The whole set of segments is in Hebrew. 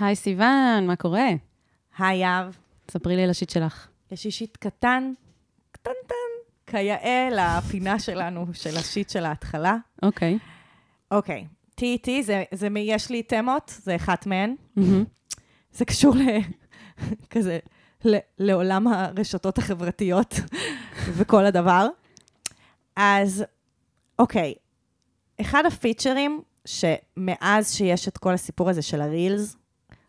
היי סיוון, מה קורה? היי יהב, ספרי לי על השיט שלך. יש לי שיט קטן, קטנטן, כיאה לפינה שלנו, של השיט של ההתחלה. אוקיי. אוקיי, TET, זה, זה, מ- יש לי תמות, זה אחת מהן. זה קשור ל... כזה, ל, לעולם הרשתות החברתיות וכל הדבר. אז, אוקיי, אחד הפיצ'רים שמאז שיש את כל הסיפור הזה של ה reels,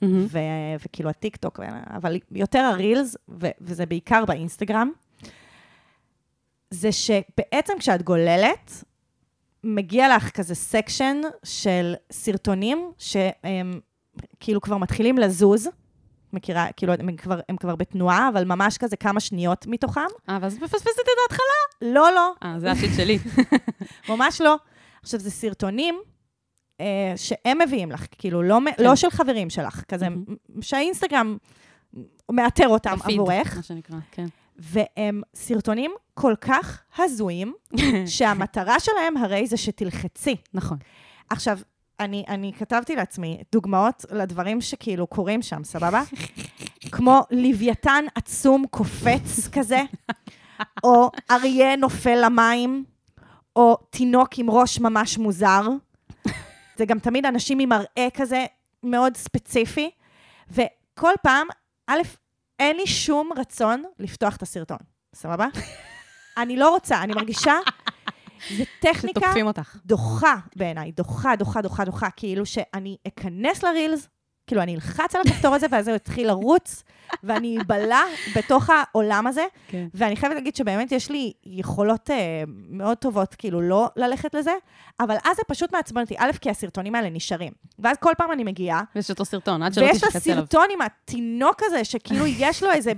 מהמם. ו- וכאילו הטיקטוק, ו- אבל יותר הרילס, ו- וזה בעיקר באינסטגרם, זה שבעצם כשאת גוללת, מגיע לך כזה section של סרטונים שהם כאילו כבר מתחילים לזוז. מכירה, כאילו, הם כבר, הם כבר בתנועה, אבל ממש כזה כמה שניות מתוכם. אה, ואז מפספסת את ההתחלה. לא, לא, אה, זה ה shit שלי. ממש לא. עכשיו, זה סרטונים אה, שהם מביאים לך, כאילו, לא, כן. לא של חברים שלך, כזה, מהמם. שהאינסטגרם מאתר אותם בפיד, עבורך, מה שנקרא, כן. והם סרטונים כל כך הזויים, שהמטרה שלהם הרי זה שתלחצי. נכון. עכשיו, אני, אני כתבתי לעצמי דוגמאות לדברים שכאילו קורים שם, סבבה? כמו לוויתן עצום קופץ כזה, או אריה נופל למים, או תינוק עם ראש ממש מוזר. זה גם תמיד אנשים עם מראה כזה מאוד ספציפי, וכל פעם, א', אין לי שום רצון לפתוח את הסרטון, סבבה? אני לא רוצה, אני מרגישה, זה טכניקה. דוחה בעיניי, דוחה, דוחה, דוחה, דוחה, כאילו שאני אכנס לרילס, כאילו אני אלחץ על הכפתור הזה, ואז הוא יתחיל לרוץ, ואני אבלע בתוך העולם הזה, כן. ואני חייבת להגיד שבאמת יש לי יכולות אה, מאוד טובות, כאילו לא ללכת לזה, אבל אז זה פשוט מעצבן אותי, א', כי הסרטונים האלה נשארים. ואז כל פעם אני מגיעה, ויש אותו סרטון, עד שלא ויש לה תשקצי עליו. סרטון עם התינוק הזה, שכאילו יש לו איזה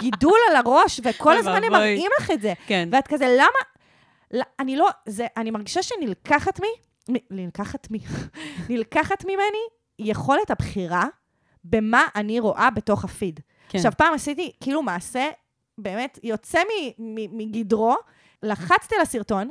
גידול על הראש, וכל הזמן הם. מראים לך את זה. כן. ואת כזה, למה? לא, אני לא, זה, אני מרגישה שנלקחת מי, נלקחת מי, נלקחת ממני יכולת הבחירה במה אני רואה בתוך הפיד. כן. עכשיו, פעם עשיתי כאילו מעשה באמת יוצא מ- מ- מגדרו, לחצתי על הסרטון,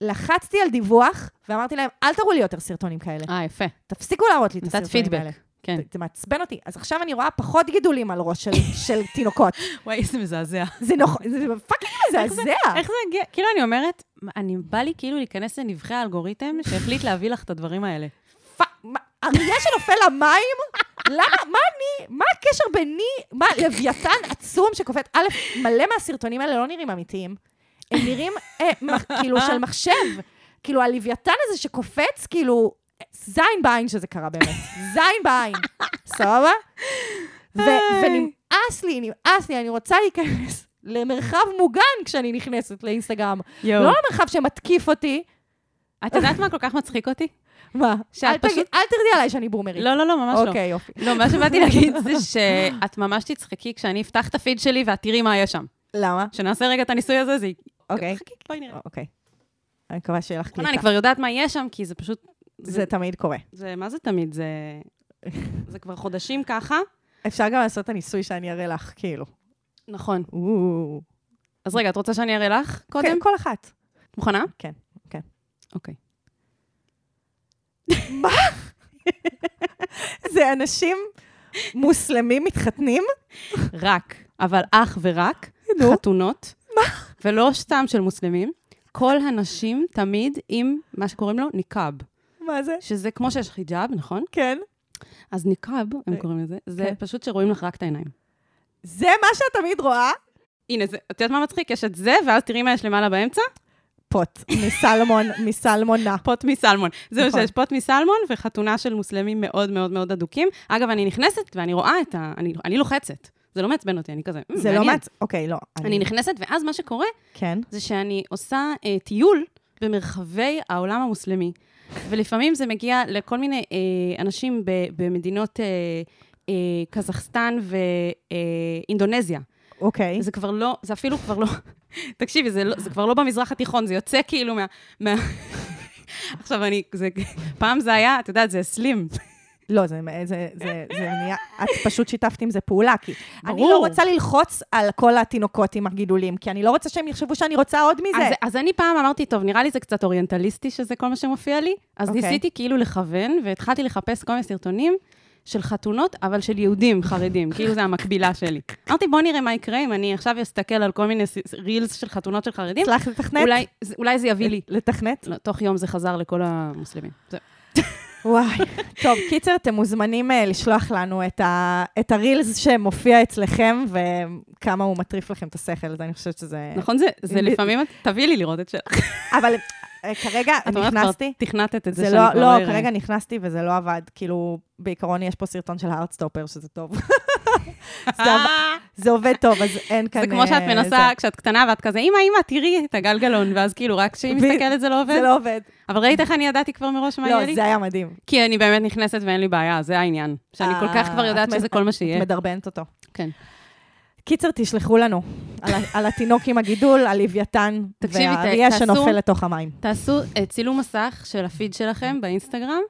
לחצתי על דיווח, ואמרתי להם, אל תראו לי יותר סרטונים כאלה. אה, יפה. תפסיק להראות לי את הסרטונים פידבק. האלה. כן. זה- מעצבן אותי. אז עכשיו אני רואה פחות גידולים על ראש של, של תינוקות. וואי, איזה מזעזע. זה נכון, זה fucking מזעזע. איך זה הגיע? כאילו, אני אומרת, אני בא לי כאילו להיכנס לנבכי האלגוריתם שהחליט להביא לך את הדברים האלה. אריה שנופל למים? למה? מה אני? מה הקשר ביני? מה, לוויתן עצום שקופץ? א', מלא מהסרטונים האלה לא נראים אמיתיים. הם נראים אה, מח- כאילו של מחשב. כאילו, הלוויתן הזה שקופץ, כאילו, זין בעין שזה קרה באמת. זין בעין. סבבה? ונמאס לי, נמאס לי, אני רוצה להיכנס למרחב מוגן כשאני נכנסת לאינסטגרם. יואו. לא למרחב שמתקיף אותי. את יודעת מה כל כך מצחיק אותי? מה? אל פשוט- אל תרדי עליי שאני בומרית. לא, לא, לא, ממש לא. אוקיי, יופי. לא, מה שבאתי להגיד זה שאת ממש תצחקי כשאני אפתח את הפיד שלי ואת תראי מה יש שם. למה? שנעשה רגע את הניסוי הזה, זה... אוקיי. חכי, בואי נראה. אוקיי. אני מקווה שיהיה לך קליטה. אני כבר יודעת מה יש שם, כי זה פשוט... זה תמיד קורה. זה, מה זה תמיד? זה... זה כבר חודשים ככה. אפשר גם לעשות את הניסוי שאני אראה לך, כאילו. נכון. אז רגע, את רוצה שאני אראה לך קודם? כן, כל אחת. מוכנה? כן, כן. אוקיי. זה אנשים מוסלמים מתחתנים? רק, אבל אך ורק, נו. חתונות. ולא סתם של מוסלמים. כל הנשים תמיד עם מה שקוראים לו ניקאב. מה זה? שזה כמו שיש חיג'אב, נכון? כן. אז ניקאב, הם אה, קוראים לזה, זה כן. פשוט שרואים לך רק את העיניים. זה מה שאת תמיד רואה? הנה, זה- את יודעת מה מצחיק? יש את זה, ואז תראי מה יש למעלה באמצע? פוט מסלמון, מסלמונה. פוט מסלמון. זהו נכון. שיש פוט מסלמון וחתונה של מוסלמים מאוד מאוד מאוד אדוקים. אגב, אני נכנסת ואני רואה את ה... אני, אני לוחצת. זה לא מעצבן אותי, אני כזה, "מ, זה לא מעניין." מעצ... אוקיי, לא. אני נכנסת, ואז מה שקורה, כן. זה שאני עושה אה, טיול במרחבי העולם המוסלמי. ולפעמים זה מגיע לכל מיני אה, אנשים ב, במדינות אה, אה, קזחסטן ואינדונזיה. אוקיי. זה כבר לא, זה אפילו כבר לא, תקשיבי, זה, לא, זה כבר לא במזרח התיכון, זה יוצא כאילו מה... מה... עכשיו אני, זה, פעם זה היה, את יודעת, זה סלים. לא, זה, זה, זה, זה נהיה, את פשוט שיתפת עם זה פעולה, כי אני ברור. לא רוצה ללחוץ על כל התינוקות עם הגידולים, כי אני לא רוצה שהם יחשבו שאני רוצה עוד מזה. אז, אז אני פעם אמרתי, טוב, נראה לי זה קצת אוריינטליסטי שזה כל מה שמופיע לי, אז אוקיי. ניסיתי כאילו לכוון, והתחלתי לחפש כל מיני סרטונים של חתונות, אבל של יהודים חרדים, כאילו זה המקבילה שלי. אמרתי, בוא נראה מה יקרה אם אני עכשיו אסתכל על כל מיני רילס של חתונות של חרדים. הצלחת לתכנת? אולי, זה- אולי זה יביא לי. לתכנת? לא, תוך יום זה חזר לכל המוסלמים. זהו. וואי. טוב, קיצר, אתם מוזמנים אה, לשלוח לנו את, ה, את הרילס שמופיע אצלכם, וכמה הוא מטריף לכם את השכל, אז אני חושבת שזה... נכון, זה, לפעמים, תביאי לי לראות את שלך. אבל כרגע את אומרת, כבר נכנסתי, תכנתת את זה זה שאני לא, כבר לא, אראה. כרגע נכנסתי וזה לא עבד. כאילו, בעיקרון יש פה סרטון של הארדסטופר, שזה טוב. זה, עובד טוב, אז אין כאן... זה כמו שאת אה, מנסה, זה. כשאת קטנה ואת כזה, אמא, אמא, תראי את הגלגלון, ואז כאילו, רק כשהיא מסתכלת זה לא עובד. זה לא עובד. אבל ראית איך אני ידעתי כבר מראש מה יהיה לא, לי? זה היה מדהים. כי אני באמת נכנסת ואין לי בעיה, זה העניין. שאני כל כך כבר אה, יודעת את שזה כל מה את שיהיה. מדרבנת אותו. כן. קיצר, תשלחו לנו על, על התינוק עם הגידול, על לוויתן, והאריה שנופל לתוך המים. תעשו אה, צילום מסך של הפיד שלכם באינסטגרם,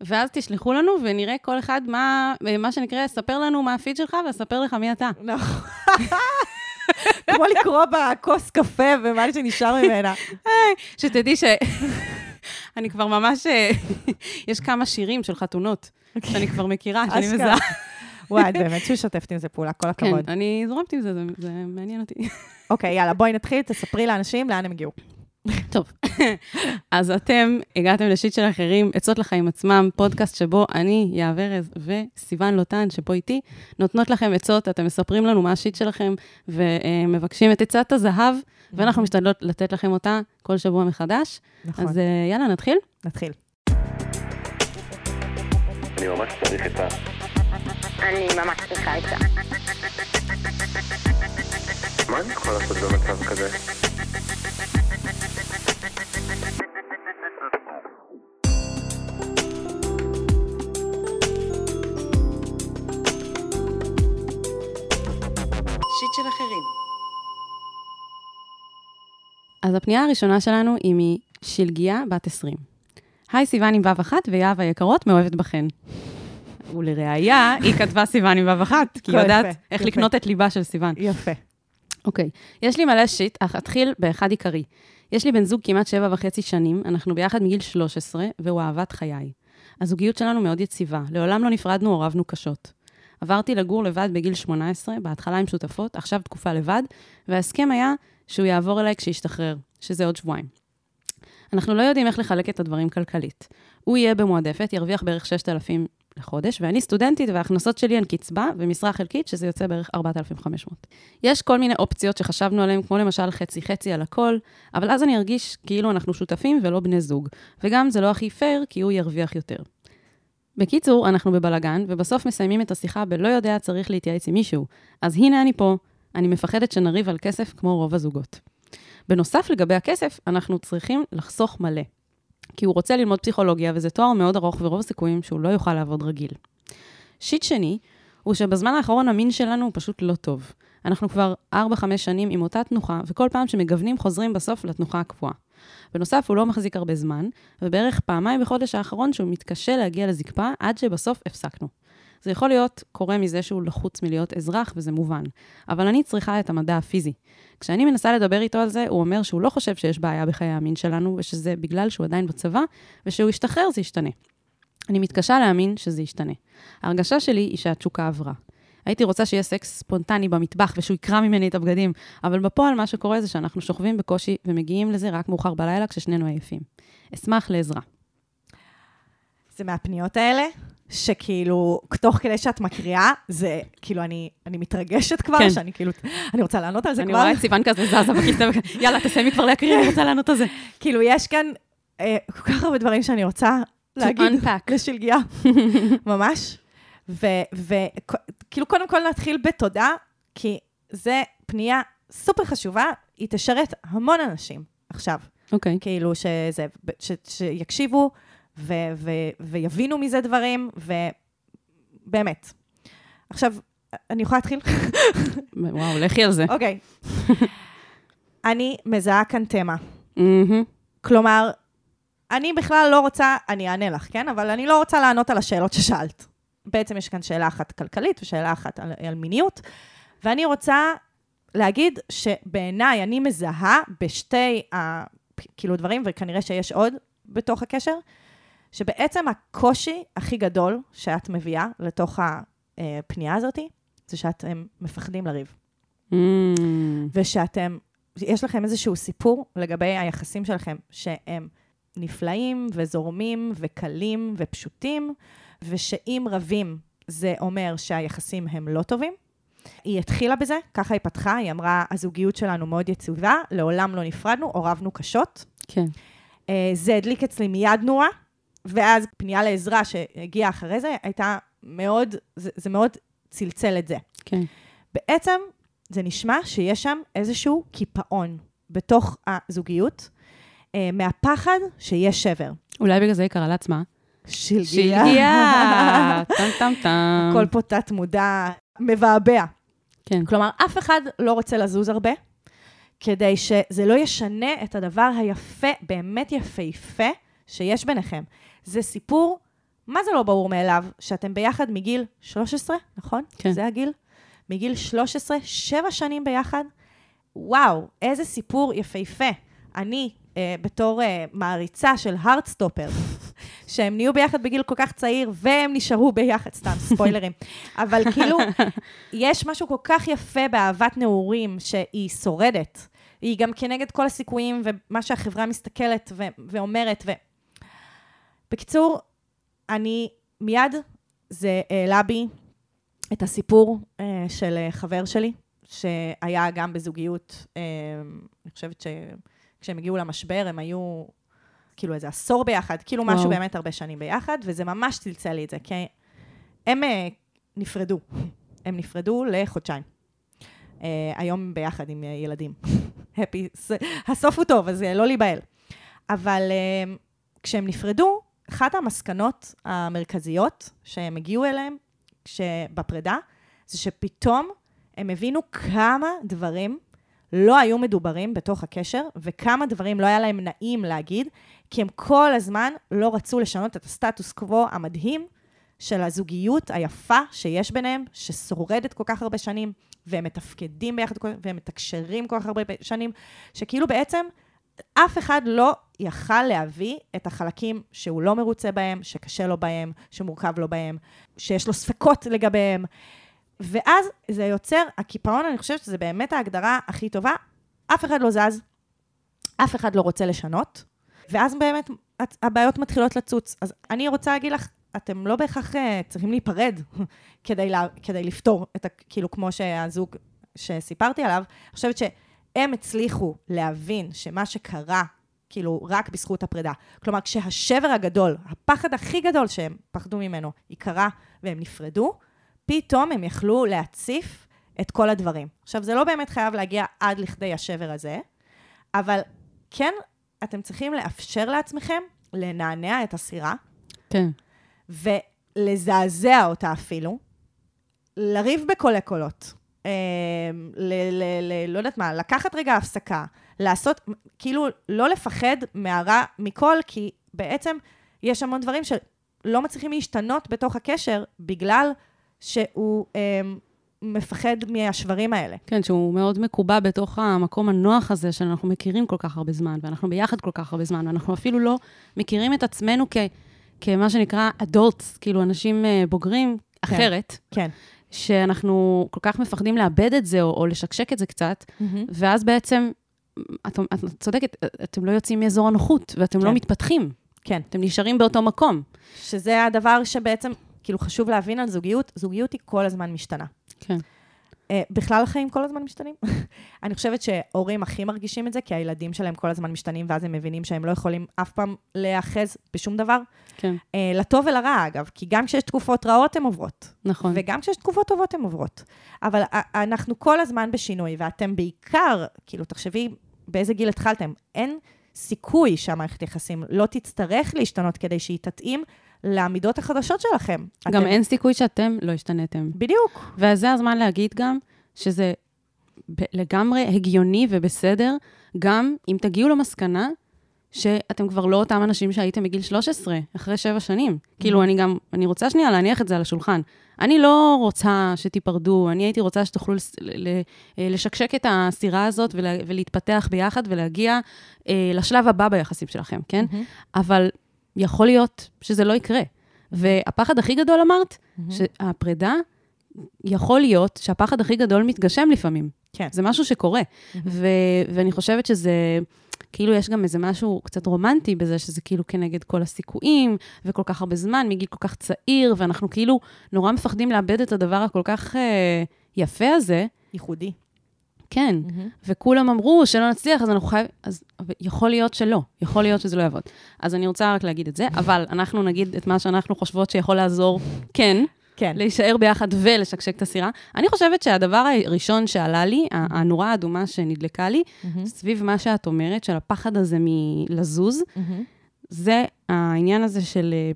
ואז תשלחו לנו ונראה כל אחד מה, אה, מה שנקרא, ספר לנו מה הפיד שלך ואספר לך מי אתה. נכון. כמו לקרוא בכוס קפה ומה שנשאר ממנה. שתדעי ש... אני כבר ממש... אה, יש כמה שירים של חתונות שאני כבר מכירה, שאני. מזהה. וואי, את באמת שמשתפת עם זה פעולה, כל כן, הכבוד. אני זורמת עם זה, זה- זה מעניין אותי. אוקיי, יאללה, בואי נתחיל, תספרי לאנשים לאן הם הגיעו. טוב, אז אתם הגעתם לשיט של אחרים, עצות לחיים עצמם, פודקאסט שבו אני, יהב ארז וסיון לוטן, שפה איתי, נותנות לכם עצות, אתם מספרים לנו מה השיט שלכם, ומבקשים את עצת הזהב, ואנחנו משתדלות לתת לכם אותה כל שבוע מחדש. נכון, אז אה, יאללה, נתחיל? נתחיל. אני ממש צריך עצה. אני ממש צריכה עצה. מה אני יכול לעשות במצב כזה? שיט של אחרים. אז הפנייה הראשונה שלנו היא משלגיה בת 20. היי, סיוון עם ו' אחת ויהב היקרות, מאוהבת בכן. ולראיה, היא כתבה סיוון עם ו' אחת, כי היא יפה, יודעת איך יפה. לקנות את ליבה של סיוון. יפה. אוקיי, יש לי מלא שיט, אך אתחיל באחד עיקרי. יש לי בן זוג כמעט שבע וחצי שנים, אנחנו ביחד מגיל 13, והוא אהבת חיי. הזוגיות שלנו מאוד יציבה, לעולם לא נפרדנו או רבנו קשות. עברתי לגור לבד בגיל 18, בהתחלה עם שותפות, עכשיו תקופה לבד, וההסכם היה שהוא יעבור אליי כשישתחרר, שזה עוד שבועיים. אנחנו לא יודעים איך לחלק את הדברים כלכלית. הוא יהיה במועדפת, ירוויח בערך 6,000 לחודש, ואני סטודנטית וההכנסות שלי הן קצבה ומשרה חלקית, שזה יוצא בערך 4,500. יש כל מיני אופציות שחשבנו עליהן, כמו למשל חצי-חצי על הכל, אבל אז אני ארגיש כאילו אנחנו שותפים ולא בני זוג. וגם זה לא הכי פייר, כי הוא ירוויח יותר. בקיצור, אנחנו בבלגן, ובסוף מסיימים את השיחה בלא יודע צריך להתייעץ עם מישהו. אז הנה אני פה, אני מפחדת שנריב על כסף כמו רוב הזוגות. בנוסף לגבי הכסף, אנחנו צריכים לחסוך מלא. כי הוא רוצה ללמוד פסיכולוגיה, וזה תואר מאוד ארוך ורוב הסיכויים שהוא לא יוכל לעבוד רגיל. שיט שני, הוא שבזמן האחרון המין שלנו הוא פשוט לא טוב. אנחנו כבר 4-5 שנים עם אותה תנוחה, וכל פעם שמגוונים חוזרים בסוף לתנוחה הקבועה. בנוסף, הוא לא מחזיק הרבה זמן, ובערך פעמיים בחודש האחרון שהוא מתקשה להגיע לזקפה, עד שבסוף הפסקנו. זה יכול להיות קורה מזה שהוא לחוץ מלהיות אזרח, וזה מובן. אבל אני צריכה את המדע הפיזי. כשאני מנסה לדבר איתו על זה, הוא אומר שהוא לא חושב שיש בעיה בחיי המין שלנו, ושזה בגלל שהוא עדיין בצבא, ושהוא ישתחרר זה ישתנה. אני מתקשה להאמין שזה ישתנה. ההרגשה שלי היא שהתשוקה עברה. הייתי רוצה שיהיה סקס ספונטני במטבח ושהוא יקרע ממני את הבגדים, אבל בפועל מה שקורה זה שאנחנו שוכבים בקושי ומגיעים לזה רק מאוחר בלילה כששנינו עייפים. אשמח לעזרה. זה מהפניות האלה, שכאילו, תוך כדי שאת מקריאה, זה כאילו, אני, אני מתרגשת כבר, כן. שאני כאילו, אני רוצה לענות על זה אני כבר. רואה את סיוון כזה זזה בכיסא, יאללה, תסיימי כבר להקריא, אני רוצה לענות על זה. כאילו, יש כאן אה, כל כך הרבה דברים שאני רוצה להגיד. לשלגיה, ממש. וכאילו, קודם כל נתחיל בתודה, כי זה פנייה סופר חשובה, היא תשרת המון אנשים עכשיו. אוקיי. כאילו, שזה, ש, שיקשיבו ו, ו, ויבינו מזה דברים, ובאמת. עכשיו, אני יכולה להתחיל? וואו, לכי על זה. אוקיי. אני מזהה כאן תמה. כלומר, אני בכלל לא רוצה, אני אענה לך, כן? אבל אני לא רוצה לענות על השאלות ששאלת. בעצם יש כאן שאלה אחת כלכלית ושאלה אחת על, על מיניות, ואני רוצה להגיד שבעיניי אני מזהה בשתי, ה, כאילו דברים, וכנראה שיש עוד בתוך הקשר, שבעצם הקושי הכי גדול שאת מביאה לתוך הפנייה הזאת, זה שאתם מפחדים לריב. Mm, ושאתם, יש לכם איזשהו סיפור לגבי היחסים שלכם, שהם נפלאים וזורמים וקלים ופשוטים, ושאם רבים, זה אומר שהיחסים הם לא טובים. היא התחילה בזה, ככה היא פתחה, היא אמרה, הזוגיות שלנו מאוד יציבה, לעולם לא נפרדנו או רבנו קשות. כן. אה, זה הדליק אצלי מיד נורה, ואז פנייה לעזרה שהגיעה אחרי זה, הייתה מאוד, זה, זה מאוד צלצל את זה. כן. בעצם זה נשמע שיש שם איזשהו קיפאון בתוך הזוגיות, אה, מהפחד שיש שבר. אולי בגלל זה היא קראה לעצמה. שלגיה. שלגיה! טם טם טם. הכל פה תת-מודע, מבעבע. כן. כלומר, אף אחד לא רוצה לזוז הרבה, כדי שזה לא ישנה את הדבר היפה, באמת יפהפה, שיש ביניכם. זה סיפור, מה זה לא ברור מאליו, שאתם ביחד מגיל 13, נכון? כן. זה הגיל? מגיל 13, שבע שנים ביחד. וואו, איזה סיפור יפהפה. אני, אה, בתור אה, מעריצה של הארדסטופר, שהם נהיו ביחד בגיל כל כך צעיר, והם נשארו ביחד, סתם, ספוילרים. אבל כאילו, יש משהו כל כך יפה באהבת נעורים, שהיא שורדת. היא גם כנגד כל הסיכויים ומה שהחברה מסתכלת ו- ואומרת. ו... בקיצור, אני מיד, זה העלה בי את הסיפור אה, של אה, חבר שלי, שהיה גם בזוגיות, אה, אני חושבת שכשהם הגיעו למשבר, הם היו כאילו איזה עשור ביחד, כאילו משהו וואו. באמת הרבה שנים ביחד, וזה ממש צלצל לי את זה, כי הם אה, נפרדו. הם נפרדו לחודשיים. אה, היום ביחד עם אה, ילדים. הפי, הסוף הוא טוב, אז אה, לא להיבהל. אבל אה, כשהם נפרדו, אחת המסקנות המרכזיות שהם הגיעו אליהם בפרידה, זה שפתאום הם הבינו כמה דברים לא היו מדוברים בתוך הקשר, וכמה דברים לא היה להם נעים להגיד, כי הם כל הזמן לא רצו לשנות את הסטטוס קוו המדהים של הזוגיות היפה שיש ביניהם, ששורדת כל כך הרבה שנים, והם מתפקדים ביחד, והם מתקשרים כל כך הרבה שנים, שכאילו בעצם אף אחד לא יכל להביא את החלקים שהוא לא מרוצה בהם, שקשה לו בהם, שמורכב לו בהם, שיש לו ספקות לגביהם. ואז זה יוצר, הקיפאון, אני חושבת שזה באמת ההגדרה הכי טובה. אף אחד לא זז, אף אחד לא רוצה לשנות, ואז באמת הבעיות מתחילות לצוץ. אז אני רוצה להגיד לך, אתם לא בהכרח אה, צריכים להיפרד כדי, לה, כדי לפתור את ה... כאילו, כמו שהזוג שסיפרתי עליו, אני חושבת שהם הצליחו להבין שמה שקרה, כאילו, רק בזכות הפרידה. כלומר, כשהשבר הגדול, הפחד הכי גדול שהם פחדו ממנו, היא קרה והם נפרדו, פתאום הם יכלו להציף את כל הדברים. עכשיו, זה לא באמת חייב להגיע עד לכדי השבר הזה, אבל כן, אתם צריכים לאפשר לעצמכם לנענע את הסירה, כן. ולזעזע אותה אפילו, לריב בקולי קולות, אה, ל, ל, ל, לא יודעת מה, לקחת רגע הפסקה, לעשות, כאילו, לא לפחד מהרע מכל, כי בעצם יש המון דברים שלא מצליחים להשתנות בתוך הקשר, בגלל שהוא אה, מפחד מהשברים האלה. כן, שהוא מאוד מקובע בתוך המקום הנוח הזה שאנחנו מכירים כל כך הרבה זמן, ואנחנו ביחד כל כך הרבה זמן, ואנחנו אפילו לא מכירים את עצמנו כ, כמה שנקרא adults, כאילו אנשים אה, בוגרים כן. אחרת, כן. שאנחנו כל כך מפחדים לאבד את זה, או, או לשקשק את זה קצת, ואז בעצם, את, את צודקת, אתם לא יוצאים מאזור הנוחות, ואתם כן. לא מתפתחים. כן. אתם נשארים באותו מקום. שזה הדבר שבעצם, כאילו, חשוב להבין על זוגיות, זוגיות היא כל הזמן משתנה. כן. Uh, בכלל החיים כל הזמן משתנים. אני חושבת שהורים הכי מרגישים את זה, כי הילדים שלהם כל הזמן משתנים, ואז הם מבינים שהם לא יכולים אף פעם להיאחז בשום דבר. כן, Uh, לטוב ולרע, אגב, כי גם כשיש תקופות רעות, הן עוברות. נכון. וגם כשיש תקופות טובות, הן עוברות. אבל uh, אנחנו כל הזמן בשינוי, ואתם בעיקר, כאילו, תחשבי באיזה גיל התחלתם, אין סיכוי שהמערכת יחסים לא תצטרך להשתנות כדי שהיא תתאים למידות החדשות שלכם. גם אתם- אין סיכוי שאתם לא השתנתם. בדיוק. וזה הזמן להגיד גם שזה לגמרי הגיוני ובסדר, גם אם תגיעו למסקנה שאתם כבר לא אותם אנשים שהייתם בגיל 13, אחרי שבע שנים. כאילו, אני גם, אני רוצה שנייה להניח את זה על השולחן. אני לא רוצה שתיפרדו, אני הייתי רוצה שתוכלו לס- ל- ל- לשקשק את הסירה הזאת ולה- ולהתפתח ביחד ולהגיע אה, לשלב הבא ביחסים שלכם, כן? אבל יכול להיות שזה לא יקרה. והפחד הכי גדול אמרת, שהפרידה, יכול להיות שהפחד הכי גדול מתגשם לפעמים. כן. זה משהו שקורה. ו- ואני חושבת שזה, כאילו יש גם איזה משהו קצת רומנטי בזה, שזה כאילו כנגד כל הסיכויים, וכל כך הרבה זמן, מגיל כל כך צעיר, ואנחנו כאילו נורא מפחדים לאבד את הדבר הכל כך אה, יפה הזה. ייחודי. כן, וכולם אמרו שלא נצליח, אז אנחנו חייבים... אז יכול להיות שלא, יכול להיות שזה לא יעבוד. אז אני רוצה רק להגיד את זה, אבל אנחנו נגיד את מה שאנחנו חושבות שיכול לעזור, כן, כן. להישאר ביחד ולשקשק את הסירה. אני חושבת שהדבר הראשון שעלה לי, ה- הנורה האדומה שנדלקה לי, סביב מה שאת אומרת, של הפחד הזה מלזוז, זה העניין הזה של... אה,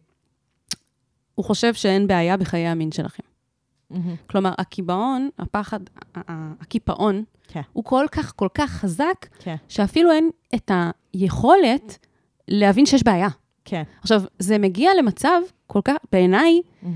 הוא חושב שאין בעיה בחיי המין שלכם. כלומר, הקיבעון, הפחד, הקיפאון, כן. הוא כל כך, כל כך חזק, כן. שאפילו אין את היכולת להבין שיש בעיה. כן. עכשיו, זה מגיע למצב כל כך, בעיניי, ל-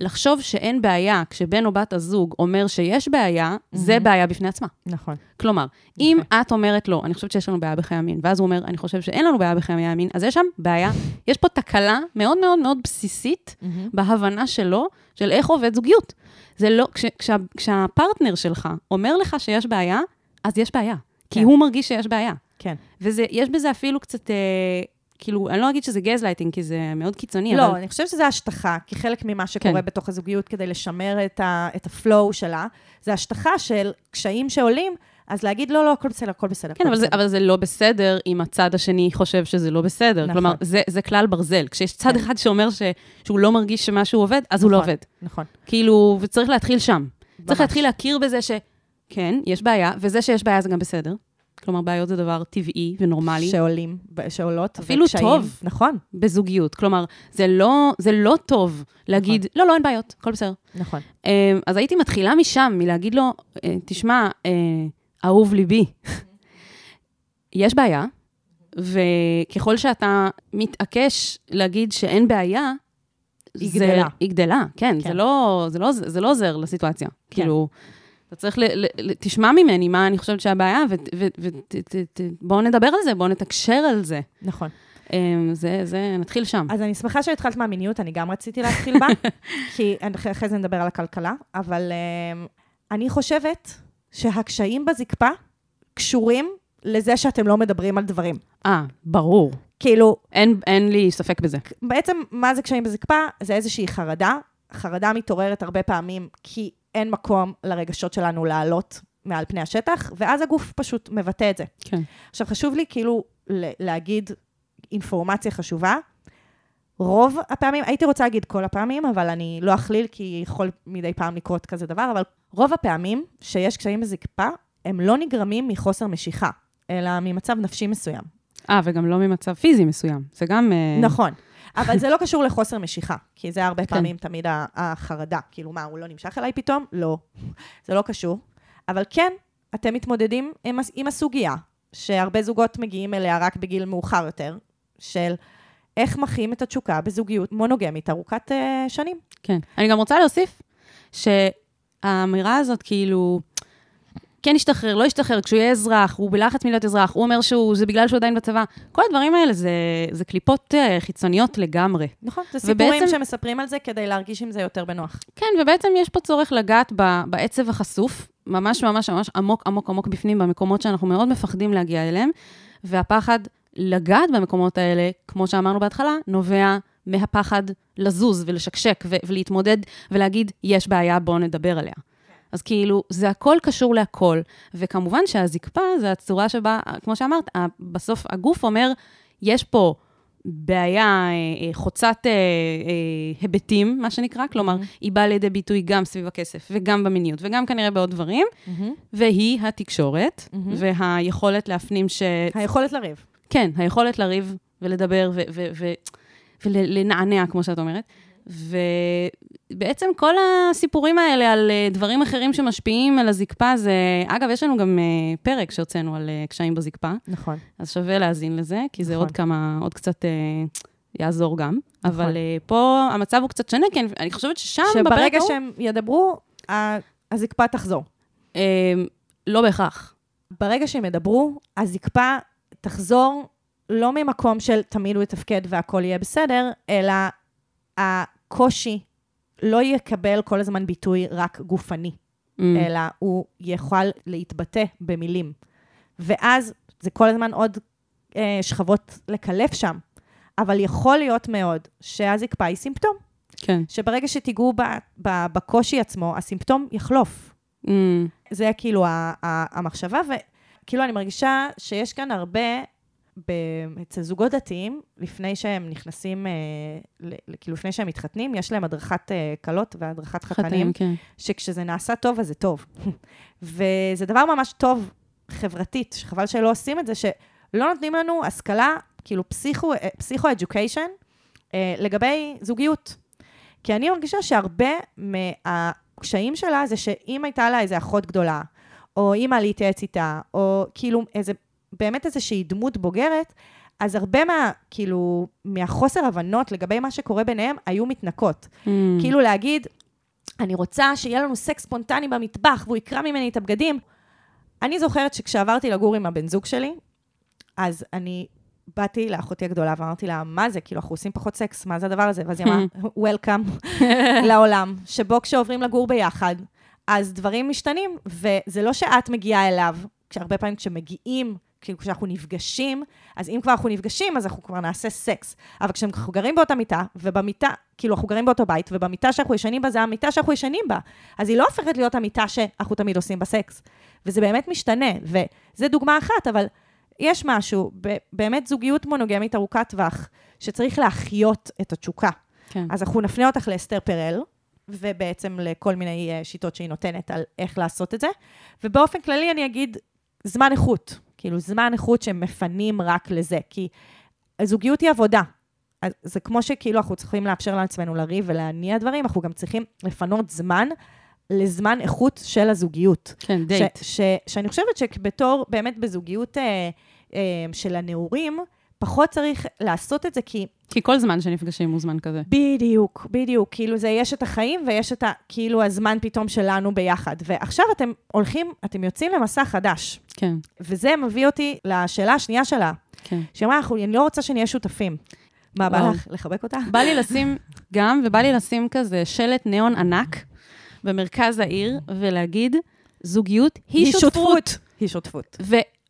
לחשוב שאין בעיה כשבן או בת הזוג אומר שיש בעיה, זה בעיה בפני עצמה. נכון. כלומר, אם את אומרת לו, אני חושבת שיש לנו בעיה בחיי המין, ואז הוא אומר, אני חושב שאין לנו בעיה בחיי המין, אז יש שם בעיה, יש פה תקלה מאוד מאוד מאוד בסיסית בהבנה שלו, של איך עובד זוגיות. זה לא, כש, כשה, כשהפרטנר שלך אומר לך שיש בעיה, אז יש בעיה. כי כן. הוא מרגיש שיש בעיה. כן. ויש בזה אפילו קצת, אה, כאילו, אני לא אגיד שזה גזלייטינג, כי זה מאוד קיצוני, לא, אבל... אני חושבת שזה השטחה, כי חלק ממה שקורה כן. בתוך הזוגיות כדי לשמר את, ה, את ה flow שלה, זה השטחה של קשיים שעולים, אז להגיד, לא, לא, הכל בסדר, הכל בסדר. כן, הכל אבל זה, בסדר." אבל זה לא בסדר אם הצד השני חושב שזה לא בסדר. נכון. כלומר, זה, זה כלל ברזל. כשיש צד כן. אחד שאומר ש, שהוא לא מרגיש שמשהו עובד, אז הוא לא נכון, עובד. נכון. כאילו, וצריך להתחיל שם. צריך ממש. להתחיל להכיר בזה שכן, יש בעיה, וזה שיש בעיה זה גם בסדר. כלומר, בעיות זה דבר טבעי ונורמלי שעולים, שעולות, אפילו וקשיים. טוב. נכון, בזוגיות. כלומר, זה לא, זה לא טוב להגיד, לא, לא, אין בעיות, הכל בסדר. נכון. אה, אז הייתי מתחילה משם, מלהגיד לו, אה, תשמע, אה, אהוב ליבי, יש בעיה, וככל שאתה מתעקש להגיד שאין בעיה, היא זה- גדלה. היא גדלה, כן, כן. זה לא, זה לא, זה לא עוזר לסיטואציה. כאילו, אתה צריך, ל, ל, ל, תשמע ממני מה אני חושבת שהבעיה, ובואו נדבר על זה, בואו נתקשר על זה. נכון. אה, זה, זה, נתחיל שם. אז אני שמחה שהתחלת מהמיניות, אני גם רציתי להתחיל בה, כי אחרי זה נדבר על הכלכלה, אבל um, אני חושבת שהקשיים בזקפה קשורים לזה שאתם לא מדברים על דברים. אה, ברור. כאילו, אין, אין לי ספק בזה. בעצם, מה זה קשיים בזקפה? זה איזושהי חרדה. חרדה מתעוררת הרבה פעמים כי אין מקום לרגשות שלנו לעלות מעל פני השטח, ואז הגוף פשוט מבטא את זה. כן. עכשיו, חשוב לי כאילו להגיד אינפורמציה חשובה. רוב הפעמים, הייתי רוצה להגיד כל הפעמים, אבל אני לא אכליל, כי יכול מדי פעם לקרות כזה דבר, אבל רוב הפעמים שיש קשיים בזקפה, הם לא נגרמים מחוסר משיכה, אלא ממצב נפשי מסוים. אה, וגם לא ממצב פיזי מסוים. זה גם... אה, נכון. אבל זה לא קשור לחוסר משיכה, כי זה הרבה כן. פעמים תמיד החרדה. כאילו, מה, הוא לא נמשך אליי פתאום? לא. זה לא קשור. אבל כן, אתם מתמודדים עם, עם הסוגיה, שהרבה זוגות מגיעים אליה רק בגיל מאוחר יותר, של איך מחיים את התשוקה בזוגיות מונוגמית ארוכת uh, שנים. כן. אני גם רוצה להוסיף שהאמירה הזאת, כאילו, כן ישתחרר, לא ישתחרר, כשהוא יהיה אזרח, הוא בלחץ מלהיות אזרח, הוא אומר שהוא, זה בגלל שהוא עדיין בצבא. כל הדברים האלה זה, זה קליפות אה, חיצוניות לגמרי. נכון, זה סיפורים ובעצם- שמספרים על זה כדי להרגיש עם זה יותר בנוח. כן, ובעצם יש פה צורך לגעת ב- בעצב החשוף, ממש ממש ממש עמוק עמוק עמוק בפנים, במקומות שאנחנו מאוד מפחדים להגיע אליהם, והפחד לגעת במקומות האלה, כמו שאמרנו בהתחלה, נובע מהפחד לזוז ולשקשק ו- ולהתמודד ולהגיד, יש בעיה, בואו נדבר עליה. אז כאילו, זה הכל קשור להכל. וכמובן שהזקפה זה הצורה שבה, כמו שאמרת, בסוף הגוף אומר, יש פה בעיה אה, אה, חוצת אה, היבטים, מה שנקרא, כלומר, היא באה לידי ביטוי גם סביב הכסף וגם במיניות וגם כנראה בעוד דברים, והיא התקשורת והיכולת להפנים ש... היכולת לריב. כן, היכולת לריב ולדבר ו- ו- ו- ולנענע, כמו שאת אומרת. ובעצם כל הסיפורים האלה על אה, דברים אחרים שמשפיעים על הזקפה, זה... אגב, יש לנו גם אה, פרק שהוצאנו על אה, קשיים בזקפה, נכון. אז שווה להאזין לזה, כי זה נכון. עוד כמה, עוד קצת אה, יעזור גם. נכון. אבל אה, פה המצב הוא קצת שונה, כי אני- אני חושבת ששם, בפרק שברגע ההוא, שהם ידברו, הזקפה תחזור. אה, לא בהכרח. ברגע שהם ידברו, הזקפה תחזור לא ממקום של תמיד הוא יתפקד והכל יהיה בסדר, אלא הקושי לא יקבל כל הזמן ביטוי רק גופני, Mm. אלא הוא יוכל להתבטא במילים. ואז זה כל הזמן עוד אה, שכבות לקלף שם. אבל יכול להיות מאוד שהזקפה היא סימפטום, כן. שברגע שתיגעו ב- ב- בקושי עצמו, הסימפטום יחלוף. Mm. זה כאילו ה- ה- המחשבה, וכאילו אני מרגישה שיש כאן הרבה, אצל זוגות דתיים, לפני שהם נכנסים, אה, כאילו לפני שהם מתחתנים, יש להם הדרכת אה, כלות והדרכת חתנים, חתנים, כן. שכשזה נעשה טוב, אז זה טוב. וזה דבר ממש טוב חברתית, שחבל שלא עושים את זה, שלא נותנים לנו השכלה, כאילו אה, פסיכו-אדיוקיישן, לגבי זוגיות. כי אני מרגישה שהרבה מהקשיים שלה זה שאם הייתה לה איזה אחות גדולה, או אימא להתייעץ איתה, או כאילו איזה, באמת איזושהי דמות בוגרת, אז הרבה מה, כאילו, מהחוסר הבנות לגבי מה שקורה ביניהם היו מתנקות. Mm. כאילו להגיד, אני רוצה שיהיה לנו סקס ספונטני במטבח והוא יקרא ממני את הבגדים. אני זוכרת שכשעברתי לגור עם הבן זוג שלי, אז אני באתי לאחותי הגדולה ואמרתי לה, מה זה? כאילו, אנחנו עושים פחות סקס, מה זה הדבר הזה? ואז היא אמרה, Welcome לעולם, שבו כשעוברים לגור ביחד, אז דברים משתנים, וזה לא שאת מגיעה אליו, כשהרבה פעמים כשמגיעים, כאילו כשאנחנו נפגשים, אז אם כבר אנחנו נפגשים, אז אנחנו כבר נעשה סקס. אבל כשאנחנו גרים באותה מיטה, ובמיטה, כאילו אנחנו גרים באותו בית, ובמיטה שאנחנו ישנים בה, זה המיטה שאנחנו ישנים בה. אז היא לא הופכת להיות המיטה שאנחנו תמיד עושים בה סקס. וזה באמת משתנה, וזה דוגמה אחת, אבל יש משהו, באמת זוגיות מונוגמית ארוכת טווח, שצריך להחיות את התשוקה. כן. אז אנחנו נפנה אותך לאסתר פרל, ובעצם לכל מיני אה, שיטות שהיא נותנת על איך לעשות את זה. ובאופן כללי אני אגיד, זמן איכות. כאילו, זמן איכות שמפנים רק לזה. כי הזוגיות היא עבודה. אז זה כמו שכאילו אנחנו צריכים לאפשר לעצמנו לריב ולהניע דברים, אנחנו גם צריכים לפנות זמן לזמן איכות של הזוגיות. כן, דייט. ש, ש, שאני חושבת שבתור, באמת בזוגיות אה, אה, של הנעורים, פחות צריך לעשות את זה, כי כי כל זמן שנפגשים הוא זמן כזה. בדיוק, בדיוק. כאילו זה, יש את החיים ויש את ה, כאילו הזמן פתאום שלנו ביחד. ועכשיו אתם הולכים, אתם יוצאים למסע חדש. כן, וזה מביא אותי לשאלה השנייה שלה. כן. שהיא אמרה, "אנחנו- אני לא רוצה שנהיה שותפים. מה, בא. לך לחבק אותה? בא לי לשים גם, ובא לי לשים כזה שלט ניאון ענק במרכז העיר, ולהגיד, זוגיות היא שותפות. היא שותפות.